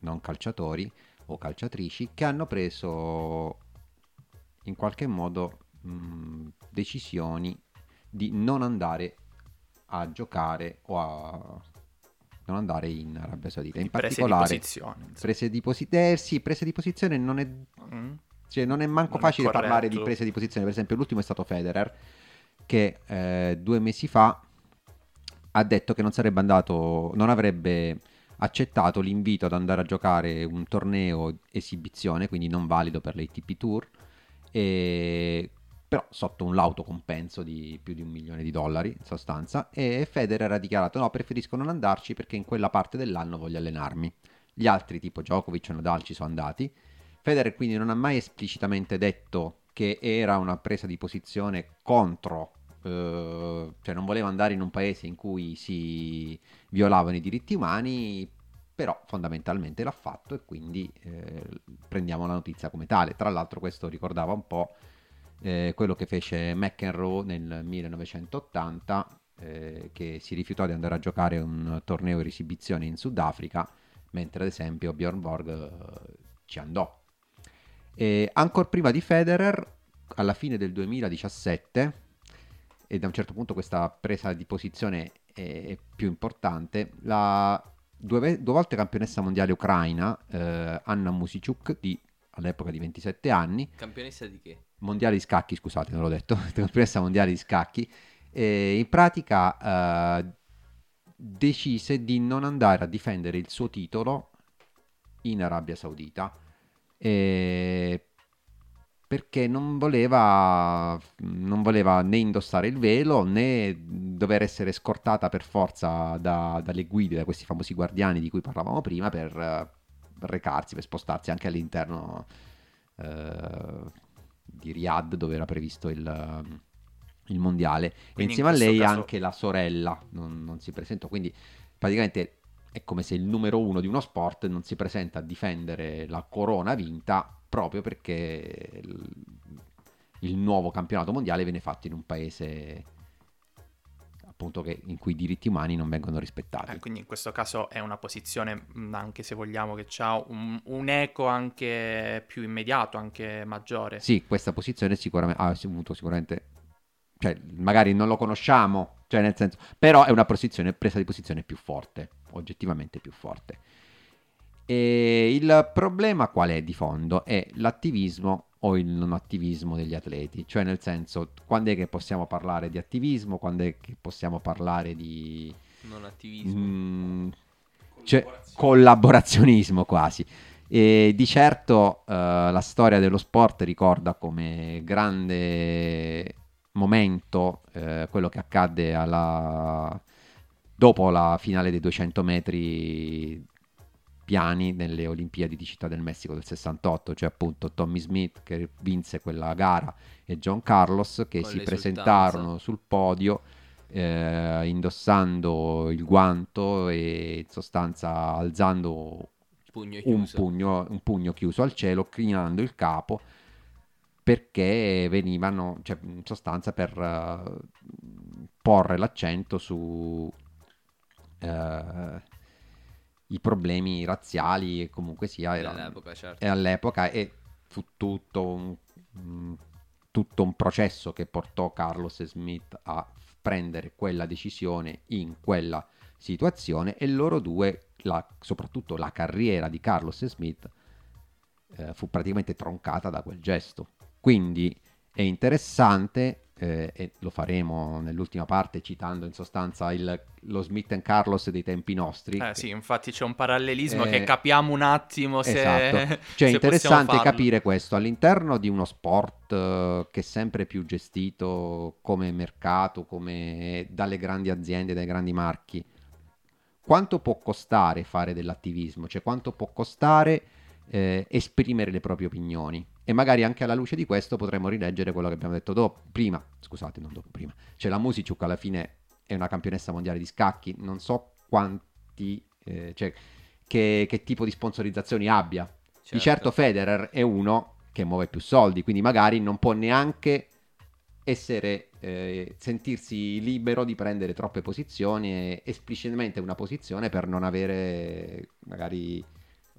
non calciatori o calciatrici, che hanno preso in qualche modo mm, decisioni di non andare a giocare o a non andare in Arabia Saudita. In Prese di particolare posizione, insomma. prese di posizione. Eh sì, prese di posizione non è Mm? cioè, non è manco Non è facile corretto. parlare di prese di posizione. Per esempio, l'ultimo è stato Federer, che eh, due mesi fa ha detto che non sarebbe andato, non avrebbe accettato l'invito ad andare a giocare un torneo esibizione, quindi non valido per l'ATP Tour, e- però sotto un lauto compenso di più di un milione di dollari in sostanza. E Federer ha dichiarato: No, preferisco non andarci perché in quella parte dell'anno voglio allenarmi. Gli altri, tipo Djokovic e Nadal, ci sono andati. Federer quindi non ha mai esplicitamente detto che era una presa di posizione contro, eh, cioè non voleva andare in un paese in cui si violavano i diritti umani, però fondamentalmente l'ha fatto e quindi eh, prendiamo la notizia come tale. Tra l'altro questo ricordava un po' eh, quello che fece McEnroe nel 1980, eh, che si rifiutò di andare a giocare un torneo di esibizione in Sudafrica, mentre ad esempio Bjorn Borg eh, ci andò. E ancora prima di Federer, alla fine del 2017, e da un certo punto questa presa di posizione è più importante, la due, due volte campionessa mondiale ucraina, eh, Anna Musiciuk, di, all'epoca di 27 anni, Campionessa di che? mondiale di scacchi, scusate, non l'ho detto, campionessa mondiale di scacchi, e in pratica eh, decise di non andare a difendere il suo titolo in Arabia Saudita. E perché non voleva, non voleva né indossare il velo né dover essere scortata per forza da- dalle guide, da questi famosi guardiani di cui parlavamo prima, per eh, recarsi, per spostarsi anche all'interno eh, di Riyadh dove era previsto il, il mondiale. E Quindi insieme a in questo lei caso- anche la sorella non, non si presentò, quindi praticamente è come se il numero uno di uno sport non si presenta a difendere la corona vinta proprio perché il, nuovo campionato mondiale viene fatto in un paese appunto che- in cui i diritti umani non vengono rispettati. Eh, quindi in questo caso è una posizione, mh, anche se vogliamo, che ha un, un eco anche più immediato, anche maggiore. Sì, questa posizione sicuramente ha avuto sicuramente cioè magari non lo conosciamo, cioè nel senso, però è una posizione presa di posizione più forte, oggettivamente più forte. E il problema qual è di fondo? È l'attivismo o il non attivismo degli atleti, cioè nel senso, quando è che possiamo parlare di attivismo, quando è che possiamo parlare di Non attivismo. Mm, cioè, collaborazionismo quasi. E di certo eh, la storia dello sport ricorda come grande momento eh, quello che accadde alla... dopo la finale dei 200 metri piani nelle Olimpiadi di Città del Messico del 68, cioè appunto Tommy Smith che vinse quella gara e John Carlos che Con si presentarono sul podio eh, indossando il guanto e in sostanza alzando Pugno un pugno, un pugno chiuso al cielo, crinando il capo perché venivano, cioè in sostanza per eh, porre l'accento su eh, i problemi razziali e comunque sia era- All'epoca, certo. e all'epoca e fu tutto un, un tutto un processo che portò Carlos Smith a prendere quella decisione in quella situazione e loro due, la- soprattutto la carriera di Carlos Smith, eh, fu praticamente troncata da quel gesto. Quindi è interessante, eh, e lo faremo nell'ultima parte citando in sostanza il- lo Smith and Carlos dei tempi nostri. Eh sì, infatti c'è un parallelismo Eh, che capiamo un attimo se... Esatto. Cioè è interessante capire questo all'interno di uno sport eh, che è sempre più gestito come mercato, come dalle grandi aziende, dai grandi marchi. Quanto può costare fare dell'attivismo? Cioè quanto può costare eh, esprimere le proprie opinioni? E magari anche alla luce di questo potremmo rileggere quello che abbiamo detto dopo, prima, scusate, non dopo, prima. Cioè la Musiciuk alla fine è una campionessa mondiale di scacchi, non so quanti, eh, cioè che, che tipo di sponsorizzazioni abbia. Di certo Federer è uno che muove più soldi, quindi magari non può neanche essere, eh, sentirsi libero di prendere troppe posizioni e esplicitamente una posizione per non avere magari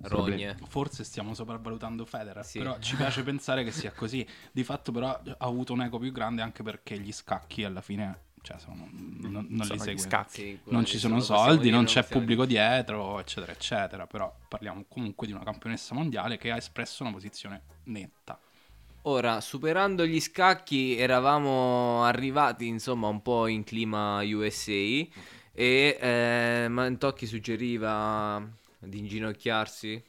Rogne. Forse stiamo sopravvalutando Federer, Sì. però ci piace pensare che sia così. Di fatto però ha avuto un eco più grande anche perché gli scacchi alla fine cioè, sono- non, non Sono li segue. scacchi. Non ci sono sono, soldi, non c'è pubblico dietro, eccetera, eccetera. Però parliamo comunque di una campionessa mondiale che ha espresso una posizione netta. Ora, superando gli scacchi, eravamo arrivati insomma un po' in clima USA e eh, Mantocchi suggeriva di inginocchiarsi.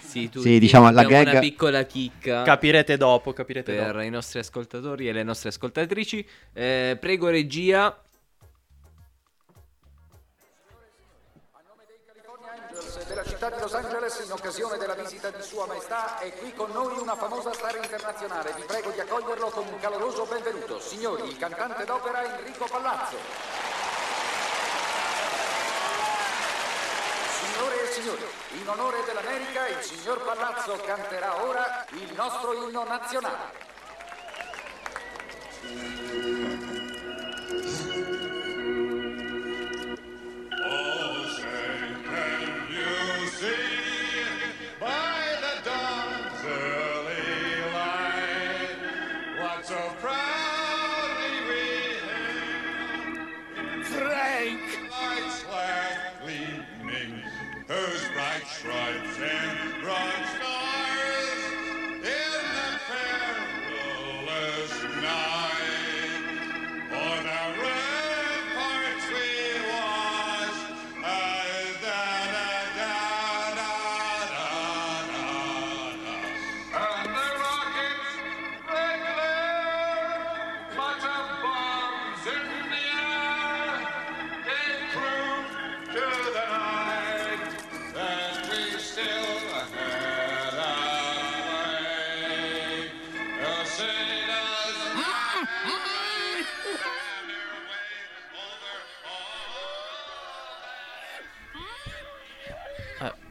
Sì, tu, Sì, diciamo, la gag- una piccola chicca Capirete dopo, capirete per dopo. i nostri ascoltatori e le nostre ascoltatrici. Eh, prego regia. Angels della città di Los Angeles in occasione della visita di Sua Maestà è qui con noi una famosa star internazionale. Vi prego di accoglierlo con un caloroso benvenuto. Signori, il cantante d'opera Enrico Palazzo. Signore e signori, in onore dell'America il signor Palazzo canterà ora il nostro inno nazionale.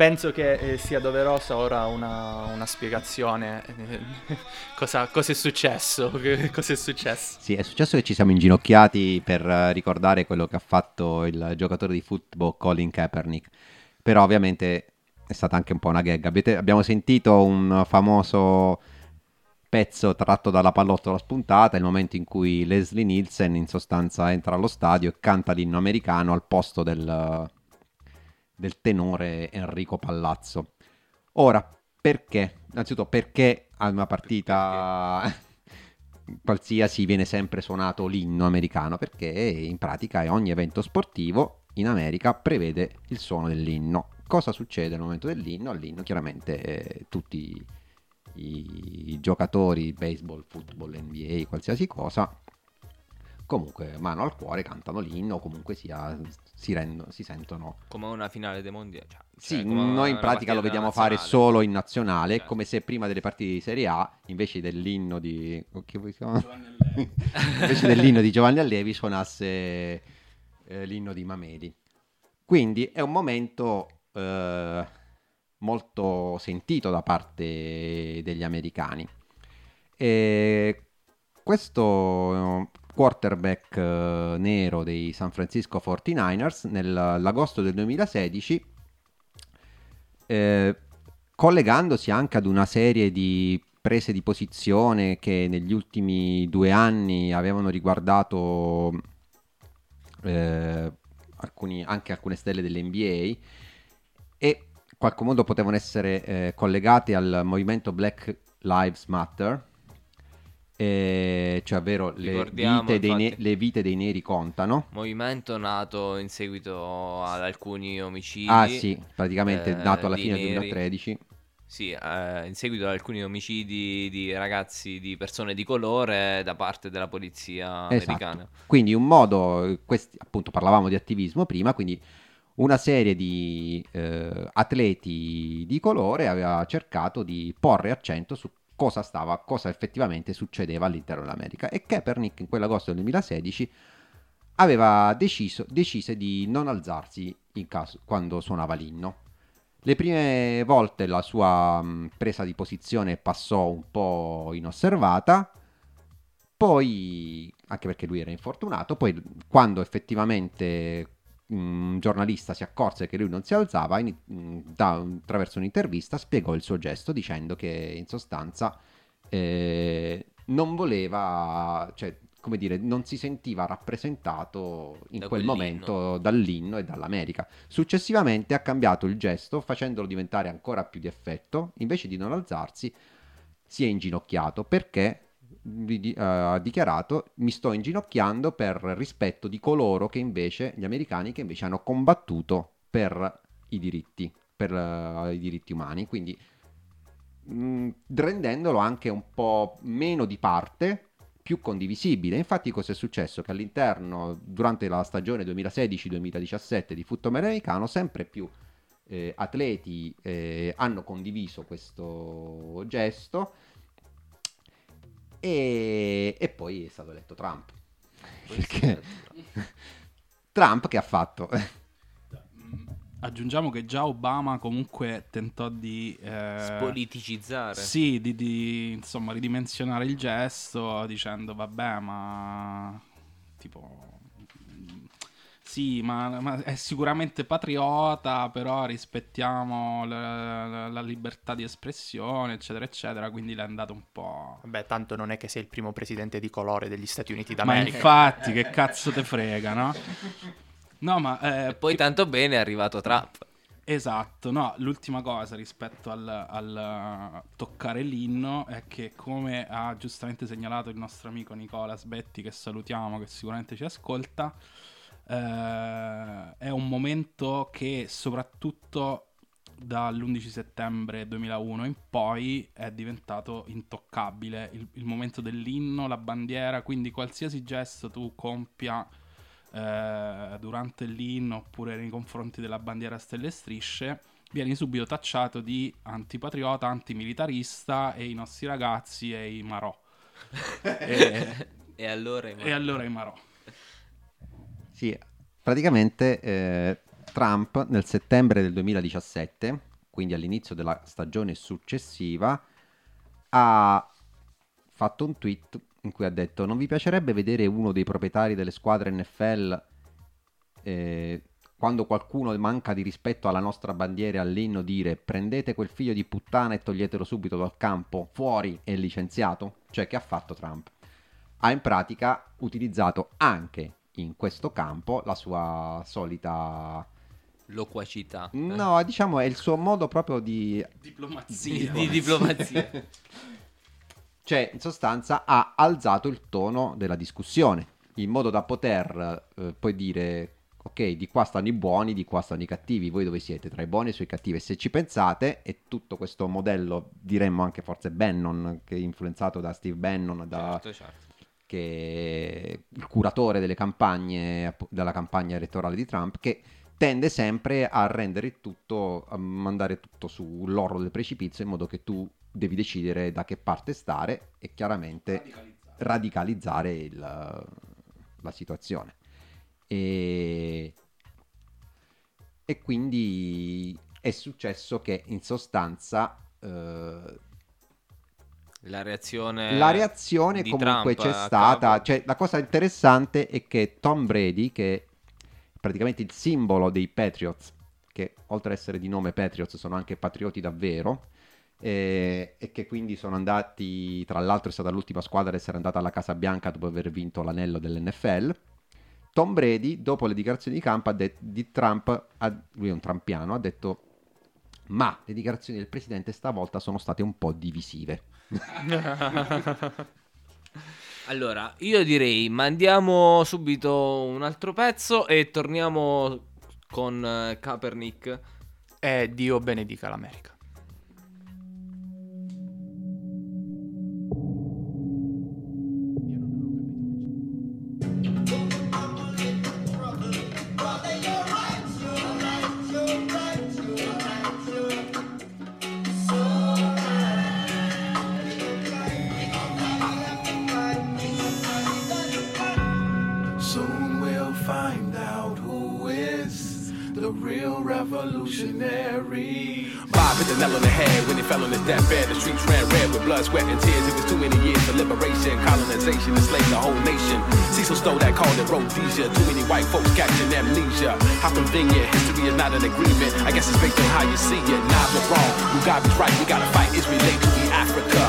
Penso che eh, sia doverosa ora una, una spiegazione. Eh, cosa, cosa è successo? Cosa è successo? Sì, è successo che ci siamo inginocchiati per eh, ricordare quello che ha fatto il giocatore di football Colin Kaepernick. Però ovviamente è stata anche un po' una gag. Abbiamo sentito un famoso pezzo tratto dalla pallottola spuntata, il momento in cui Leslie Nielsen in sostanza entra allo stadio e canta l'inno americano al posto del, del tenore Enrico Palazzo. Ora, perché? Innanzitutto perché a una partita qualsiasi viene sempre suonato l'inno americano? Perché in pratica ogni evento sportivo in America prevede il suono dell'inno. Cosa succede al momento dell'inno? All'inno chiaramente eh, tutti i, i giocatori, baseball, football, NBA, qualsiasi cosa, comunque mano al cuore cantano l'inno comunque sia, si, rendono, si sentono Come una finale dei mondiali. Cioè, sì, cioè, noi in pratica lo vediamo fare nazionale. solo in nazionale, Certo. come se prima delle partite di Serie A, invece dell'inno di... oh, che vuoi chiamare? invece dell'inno di Giovanni Allevi suonasse eh, l'inno di Mameli. Quindi è un momento eh, molto sentito da parte degli americani. E questo quarterback eh, nero dei San Francisco 49ers nell'agosto del 2016 eh, collegandosi anche ad una serie di prese di posizione che negli ultimi due anni avevano riguardato eh, alcuni- anche alcune stelle dell'NBA e in qualche modo potevano essere eh, collegate al movimento Black Lives Matter, eh, cioè ovvero le vite, dei ne- le vite dei neri contano. Movimento nato in seguito ad alcuni omicidi. Ah sì, praticamente eh, nato alla fine del neri. 2013. Sì, eh, in seguito ad alcuni omicidi di ragazzi, di persone di colore da parte della polizia Esatto. americana. Quindi un modo, questi, appunto parlavamo di attivismo prima, quindi una serie di eh, atleti di colore aveva cercato di porre accento su cosa stava, cosa effettivamente succedeva all'interno dell'America e Kaepernick in quell'agosto del 2016 aveva deciso decise di non alzarsi caso, quando suonava l'inno. Le prime volte la sua presa di posizione passò un po' inosservata, poi, anche perché lui era infortunato, poi quando effettivamente un giornalista si accorse che lui non si alzava, in- mh, da- attraverso un'intervista spiegò il suo gesto dicendo che in sostanza eh, non voleva, cioè, come dire, non si sentiva rappresentato in Da quel momento dall'inno e dall'America. Successivamente ha cambiato il gesto facendolo diventare ancora più di effetto, invece di non alzarsi si è inginocchiato. Perché eh, ha dichiarato mi sto inginocchiando per rispetto di coloro che invece, gli americani che invece hanno combattuto per i diritti, per eh, i diritti umani, quindi mh, rendendolo anche un po' meno di parte, più condivisibile. Infatti cosa è successo? Che all'interno, durante la stagione 2016-2017 di football americano, sempre più eh, atleti eh, hanno condiviso questo gesto e, e poi è stato eletto Trump. Perché Trump che ha fatto? Aggiungiamo che già Obama comunque tentò di... eh, Spoliticizzare. Sì, di, di, insomma ridimensionare il gesto dicendo vabbè ma tipo... Sì, ma, ma è sicuramente patriota, però rispettiamo la, la- la libertà di espressione, eccetera, eccetera. Quindi l'è andato un po'. Vabbè, tanto non è che sei il primo presidente di colore degli Stati Uniti Ma d'America. infatti, che cazzo te frega, no? No, ma eh, Poi tanto bene è arrivato Trump. Esatto, no, l'ultima cosa rispetto al, al toccare l'inno è che come ha giustamente segnalato il nostro amico Nicola Sbetti, che salutiamo, che sicuramente ci ascolta, eh, è un momento che soprattutto dall'11 settembre 2001 in poi è diventato intoccabile il, il momento dell'inno, la bandiera, quindi qualsiasi gesto tu compia eh, durante l'inno oppure nei confronti della bandiera stelle e strisce, vieni subito tacciato di antipatriota, antimilitarista e i nostri ragazzi e i marò. e, E allora i e allora i marò. Sì, praticamente eh, Trump nel settembre del 2017, quindi all'inizio della stagione successiva, ha fatto un tweet in cui ha detto non vi piacerebbe vedere uno dei proprietari delle squadre NFL eh, quando qualcuno manca di rispetto alla nostra bandiera e all'inno dire prendete quel figlio di puttana e toglietelo subito dal campo, fuori e licenziato? Cioè che ha fatto Trump? Ha in pratica utilizzato anche in questo campo la sua solita... Loquacità. No, diciamo è il suo modo proprio di... Diplomazia. Di diplomazia. Cioè, in sostanza, ha alzato il tono della discussione in modo da poter eh, poi dire: Ok, di qua stanno i buoni, di qua stanno i cattivi. Voi dove siete? Tra i buoni e i cattivi. Se ci pensate, e tutto questo modello, diremmo anche forse Bannon, che è influenzato da Steve Bannon, da, Certo, certo. Che il curatore delle campagne, della campagna elettorale di Trump, che tende sempre a rendere tutto, a mandare tutto sull'orlo del precipizio in modo che tu devi decidere da che parte stare e chiaramente radicalizzare, il- la situazione. E, e quindi è successo che in sostanza eh, La reazione, la reazione Eh, comunque Trump c'è stata. Cioè, la cosa interessante è che Tom Brady, che è praticamente il simbolo dei Patriots, che oltre ad essere di nome Patriots sono anche patrioti davvero, e, e che quindi sono andati, tra l'altro è stata l'ultima squadra ad essere andata alla Casa Bianca dopo aver vinto l'anello dell'NFL. Tom Brady, dopo le dichiarazioni di campo ha det- di Trump, ha- lui è un trampiano, ha detto ma le dichiarazioni del presidente stavolta sono state un po' divisive. Allora, io direi mandiamo subito un altro pezzo e torniamo con eh, Kaepernick. E Dio benedica l'America. Rhodesia. Too many white folks catching amnesia. How convenient, history is not an agreement. I guess it's based on how you see it. Nah, but wrong. Mugabe's right, we gotta fight. It's related to Africa.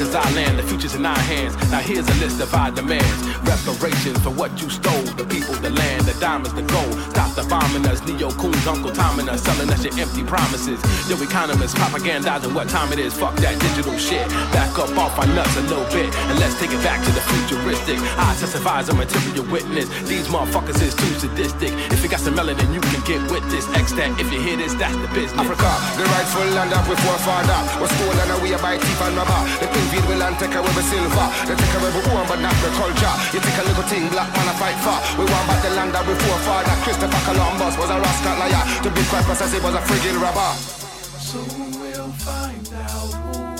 Africa's our land, the future's in our hands. Now here's a list of our demands. Reparations for what you stole. The people, the land, the diamonds, the gold. Stop the bombing us. Neo Coons, Uncle Tom and us selling us your empty promises. Yo, economists propagandizing what time it is. Fuck that digital shit. Back up off our nuts a little bit and let's take it back to the futuristic. I testify as a material witness. These motherfuckers is too sadistic. If you got some melanin, you can get with this. X that. If you hear this, that's the business. Africa, the rightful land of we forefather Was stolen away by thief and will and take away silver. They take away but not the culture. You take a little thing black man fight for. We want back the land of we forefather Christopher Columbus was a rascal liar. To be quite precise he was a frigid robber. Soon we'll find out who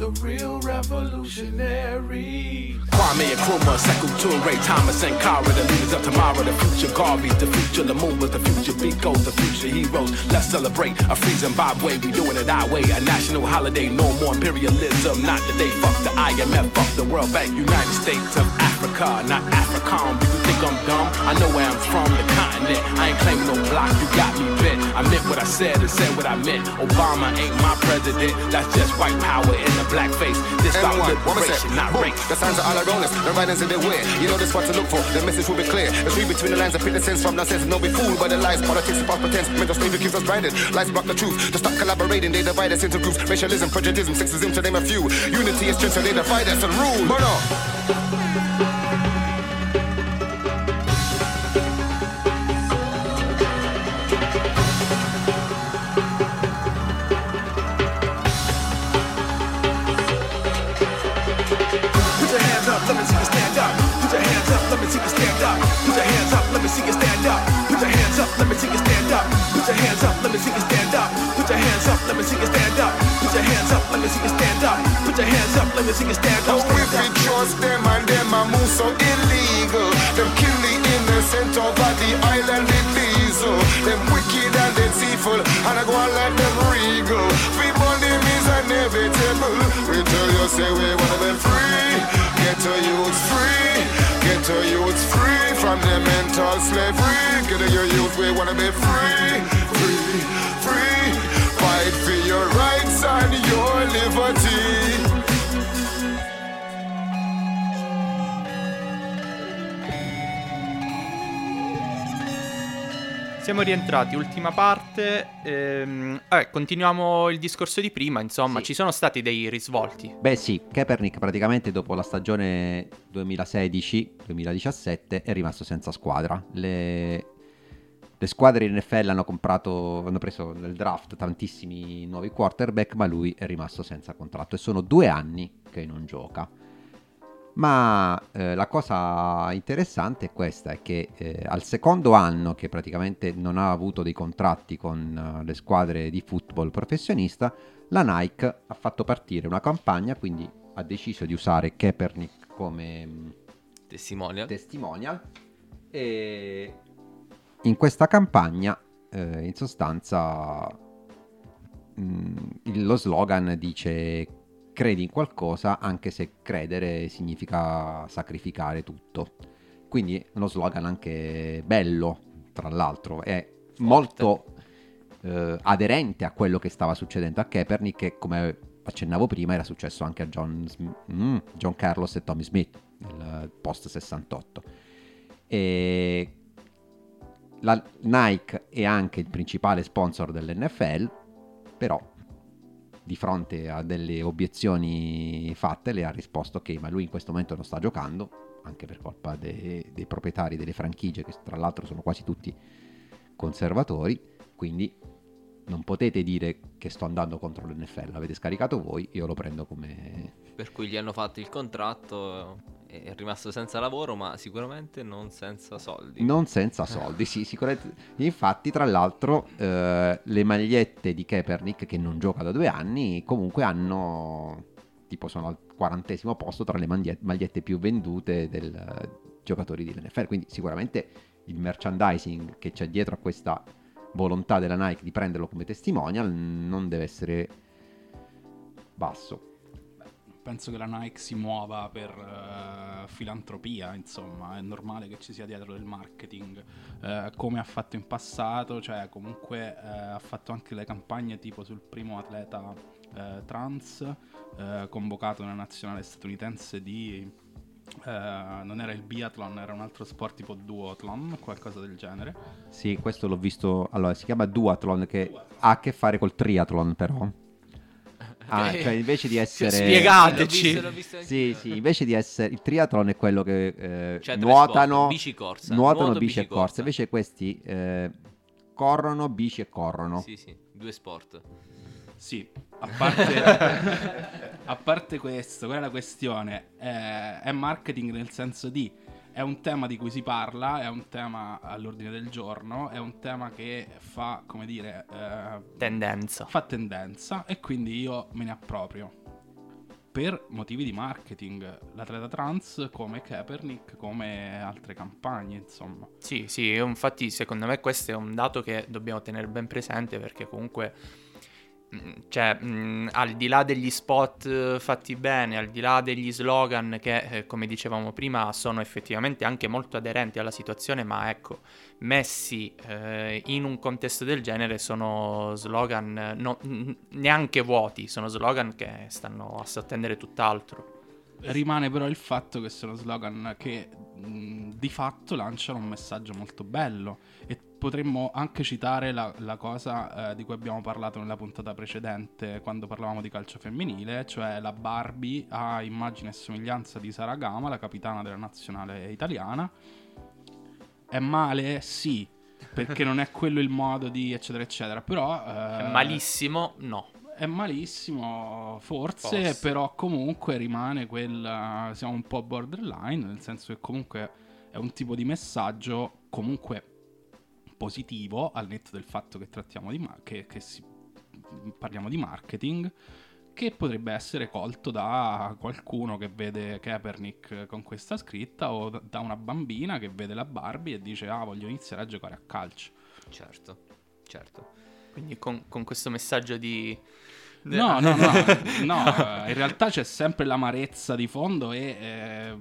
the real revolutionary. Kwame Nkrumah, Sekou Toure, Thomas and Kara, the leaders of tomorrow, the future Garvey, the future Lumumba, the future Bikos, the future heroes. Let's celebrate a free Zimbabwe. We doing it our way, a national holiday. No more imperialism. Not today. Fuck the IMF, fuck the World Bank, United States of Africa, not African. People think I'm dumb. I know where I'm from, the continent. I ain't claiming no block. You got me bent. I meant what I said and said what I meant. Obama ain't my president. That's just white power in the black face. This about M1, what me liberation, not Boom. race. The signs are all around us, the writings in the way. You know this what to look for, the message will be clear. The read between the lines and pick the sense from nonsense. No be fooled by the lies, politics, and false pretense. Mental slavery keeps us blinded. Lies block the truth. To stop collaborating, they divide us into groups. Racialism, prejudice, sexism, to name a few. Unity is strength, so they divide us and rule. But no. Your hands up, let me see you stand up. Put your hands up, let me see you stand up. Put your hands up, let me see you stand up. Put your hands up, let me see you stand up. Oh, if we trust them and them a move so illegal. Them kill the innocent over the island in diesel. Them wicked and deceitful, and I go and let them regal. Them is inevitable. We tell you say we wanna be free. Get to youth free. Get to youth free from the mental slavery. Get to your youth, we wanna be free, free, free. Fight for your rights and your liberty. Siamo rientrati, ultima parte. ehm, vabbè, continuiamo il discorso di prima. Insomma, Sì. ci sono stati dei risvolti. Beh sì, Kaepernick praticamente dopo la stagione 2016-2017 è rimasto senza squadra. Le, le squadre in NFL hanno comprato, hanno preso nel draft tantissimi nuovi quarterback, ma lui è rimasto senza contratto e sono due anni che non gioca. Ma eh, la cosa interessante è questa, è che eh, al secondo anno che praticamente non ha avuto dei contratti con eh, le squadre di football professionista, la Nike ha fatto partire una campagna, quindi ha deciso di usare Kaepernick come mh, Testimonial. testimonial e in questa campagna eh, in sostanza mh, il- lo slogan dice credi in qualcosa anche se credere significa sacrificare tutto. Quindi uno slogan anche bello tra l'altro è molto eh, aderente a quello che stava succedendo a Kaepernick che come accennavo prima era successo anche a John, mm, John Carlos e Tommy Smith nel post 68 e la Nike è anche il principale sponsor dell'NFL però di fronte a delle obiezioni fatte le ha risposto che ma lui in questo momento non sta giocando anche per colpa de- dei proprietari delle franchigie che tra l'altro sono quasi tutti conservatori quindi non potete dire che sto andando contro l'NFL l'avete scaricato voi io lo prendo come Per cui gli hanno fatto il contratto, è rimasto senza lavoro, ma sicuramente non senza soldi. non senza soldi sì sicuramente. Infatti tra l'altro eh, le magliette di Kaepernick che non gioca da due anni comunque hanno tipo sono al quarantesimo posto tra le maglie- magliette più vendute del eh, giocatori dell'NFL quindi sicuramente il merchandising che c'è dietro a questa volontà della Nike di prenderlo come testimonial non deve essere basso Penso che la Nike si muova per eh, filantropia, insomma, è normale che ci sia dietro del marketing, eh, come ha fatto in passato, cioè comunque eh, ha fatto anche le campagne tipo sul primo atleta trans convocato nella nazionale statunitense di... non era il biathlon, era un altro sport tipo duathlon, qualcosa del genere. Sì, questo l'ho visto. Allora, si chiama duathlon che ha a che fare col triathlon, però. Ah, cioè invece di essere spiegateci. L'ho visto- l'ho visto Sì, sì, invece di essere il triathlon è quello che eh, tre nuotano, sport, bici, corsa. nuotano, Nuoto, bici e bici, corsa. corsa. Invece questi eh, corrono, bici e corrono. Sì, sì, due sport. Sì, a parte, a parte questo, qual è la questione? Eh, è marketing nel senso di è un tema di cui si parla, è un tema all'ordine del giorno, è un tema che fa, come dire, eh, Tendenza. fa tendenza e quindi io me ne approprio. Per motivi di marketing, l'atleta trans come Kaepernick, come altre campagne, insomma. Sì, sì, infatti secondo me questo è un dato che dobbiamo tenere ben presente perché comunque, cioè, mm, al di là degli spot eh, fatti bene, al di là degli slogan che, eh, come dicevamo prima, sono effettivamente anche molto aderenti alla situazione, ma ecco, messi eh, in un contesto del genere sono slogan eh, no- neanche vuoti, sono slogan che stanno a sottendere tutt'altro. Rimane però il fatto che sono slogan che mh, di fatto lanciano un messaggio molto bello e potremmo anche citare la, la cosa eh, di cui abbiamo parlato nella puntata precedente quando parlavamo di calcio femminile, cioè la Barbie ha immagine e somiglianza di Sara Gama, la capitana della nazionale italiana. È male? Sì, perché non è quello il modo di eccetera eccetera, però... È eh, malissimo? No. È malissimo, forse, Forse. però comunque rimane quel... siamo un po' borderline, nel senso che comunque è un tipo di messaggio comunque positivo, al netto del fatto che trattiamo di... ma- che, che si- parliamo di marketing, che potrebbe essere colto da qualcuno che vede Kaepernick con questa scritta o da- da una bambina che vede la Barbie e dice ah voglio iniziare a giocare a calcio. Certo, certo. Quindi con, con questo messaggio di... No, no, no, no, in realtà c'è sempre l'amarezza di fondo e eh,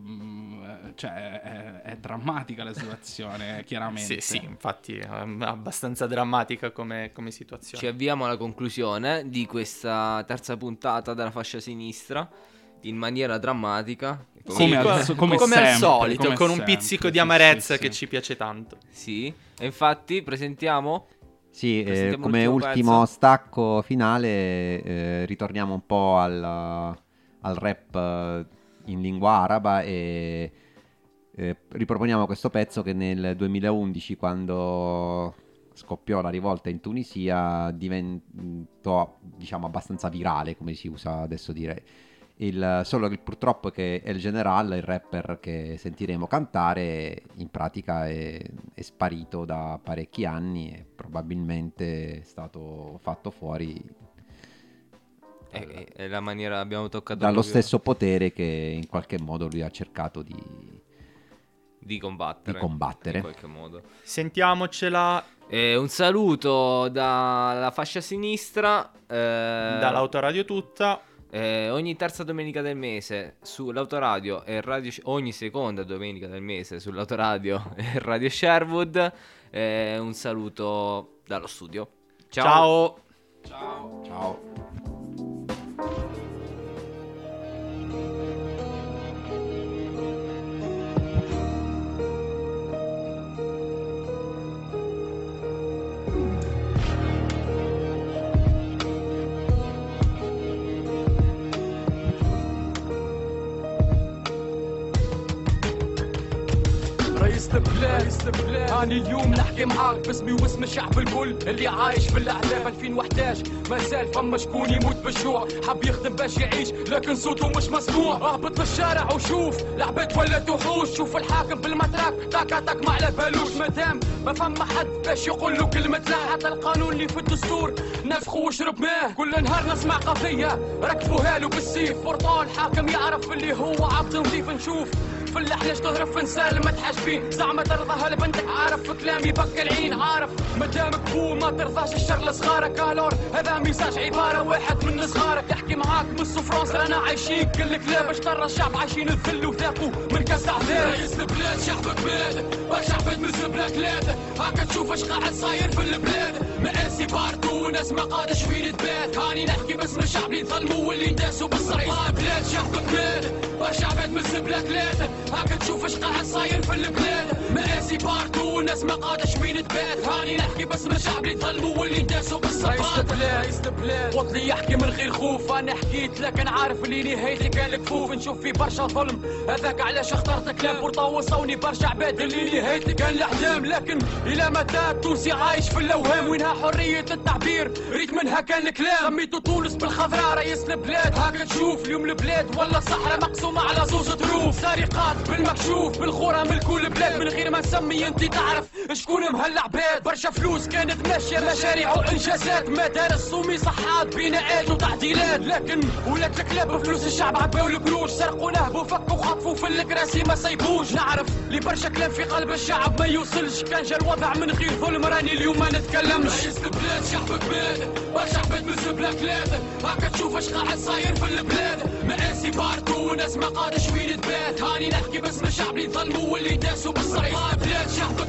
cioè, è, è drammatica la situazione, chiaramente. Sì, sì, infatti è abbastanza drammatica come, come situazione. Ci avviamo alla conclusione di questa terza puntata della fascia sinistra in maniera drammatica. Come al- co- come al sempre, solito, come con un sempre, pizzico sì, di amarezza sì, che sì. ci piace tanto. Sì, e infatti presentiamo Sì, eh, come ultimo pezzo. stacco finale eh, ritorniamo un po' al, al rap eh, in lingua araba e eh, riproponiamo questo pezzo che nel 2011 quando scoppiò la rivolta in Tunisia diventò diciamo abbastanza virale come si usa adesso dire il, solo che purtroppo che El General, il rapper che sentiremo cantare, in pratica è, è sparito da parecchi anni e probabilmente è stato fatto fuori è, è- è la maniera abbiamo toccato dallo proprio stesso potere che in qualche modo lui ha cercato di, di combattere. di combattere. In qualche modo. Sentiamocela Eh, un saluto dalla fascia sinistra. eh, dall'autoradio tutta. Eh, ogni terza domenica del mese sull'autoradio e radio, ogni seconda domenica del mese sull'autoradio e radio Sherwood. Eh, un saluto dallo studio. Ciao. Ciao. Ciao. Ciao. البلاد هاني اليوم نحكي معاك باسمي واسم الشعب الكل اللي عايش في الاحلام 2011 ما زال فما شكون يموت بالجوع حب يخدم باش يعيش لكن صوته مش مسموع. اهبط للشارع وشوف العباد ولات وحوش. شوف الحاكم بالمتراك تاكا تاك ما على بالوش. مادام ما فما حد باش يقول له كلمة لا حتى القانون اللي في الدستور. نفخه وشرب ماه كل نهار نسمع قضية. ركبوها له بالسيف فرطان حاكم يعرف اللي هو عبد نظيف نشوف في اللحلش تهرب في نسال ما تحاسبين زعما ترضاها لبنتك عارف كلامي بك العين. عارف مدامك بو ما ترضاش الشر لصغارك. الور هذا ميساج عبارة واحد من صغارك. يحكي معاك من فرنسا رانا عايشين كل كلاب. باش ترى الشعب عايشين الذل وذاقوا؟ من كاس عذاب رئيس البلاد شعبك بلاد برشا عباد من زبلة ثلاثة هاكا تشوف اش قاعد صاير في البلاد. مقاسي بارتو وناس ما قادش وين تبات. هاني نحكي باسم الشعب اللي ظلموا واللي داسوا بالصريح بلاد شعبك بلاد برشا عباد من زبلة ثلاثة هاكا تشوف اش قاعد صاير في البلاد. مقاسي بارتو وناس ما قادش وين تبات. هاني نحكي باسم الشعب اللي ظلموا واللي داسوا بالصريح رئيس البلاد البلاد وطني يحكي من غير خوف أنا حكيت لكن عارف اللي نهايتي كان الكفوف نشوف في برشا ظلم. هذاك علاش اخترت كلام بورطا وصوني برشا عباد. اللي نهايتي كان الاحلام لكن إلى متى التونسي عايش في الأوهام؟ وينها حرية التعبير؟ ريت منها كان الكلام. سميتو تونس بالخضراء رئيس البلاد. هاكا تشوف اليوم البلاد. ولا الصحراء مقسومه على زوج ظروف سرقات بالمكشوف بالخورة من كل بلاد من غير ما نسمي أنت تعرف شكون مهلا عباد برشا فلوس كانت ماشية مشاريع وإنجازات. مدارس ومي صحات بناءات وتعديلات. لكن ولات الكلاب بفلوس الشعب عباو القروش. سرقوا نهبوا فكوا خطفوا في الكراسي ما سيبوش نعرف لي برشا كلام في قلب الشعب ما يوصلش. كان جا الوضع من غير ظلم راني اليوم ما نتكلمش. رئيس البلاد شعبك بلاد برشا عباد من ثلاثة هاكا تشوف اش قاعد صاير في البلاد. مقاسي بارتو وناس ما قادش وين تبات. هاني نحكي باسم الشعب اللي ظلموا واللي داسوا بالصريح بلاد شعبك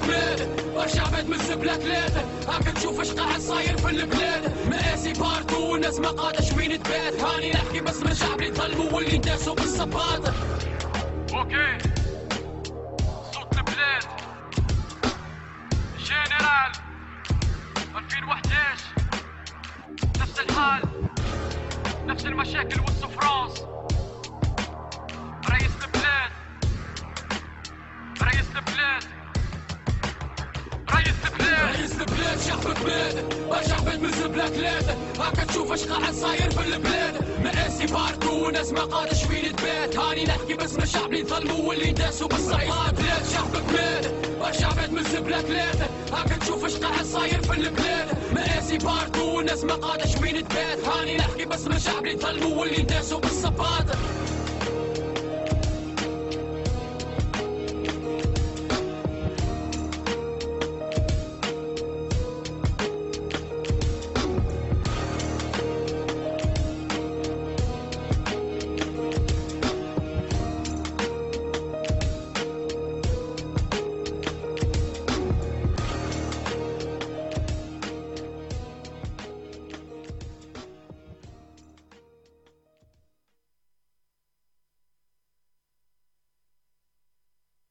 برشا عباد من زبلة ثلاثة هاكا تشوف اش قاعد صاير في البلاد. مقاسي بارتو وناس ما قادش وين تبات. هاني نحكي باسم الشعب اللي ظلموا واللي داسوا بالصباط أوكي. صوت البلاد. جنرال 2011 نفس الحال. نفس المشاكل والسفرانس رئيس البلاد رئيس البلاد رئيس البلاد رئيس البلاد شعبك بلاد برشا عباد من زبلة ثلاثة هاكا تشوف اش قاعد صاير في البلاد مقاسي بارتو وناس ما قادش وين تبات هاني نحكي باسم الشعب اللي ظلموا واللي داسوا عباد من البلاد اللي ظلموا واللي داسوا بالصباط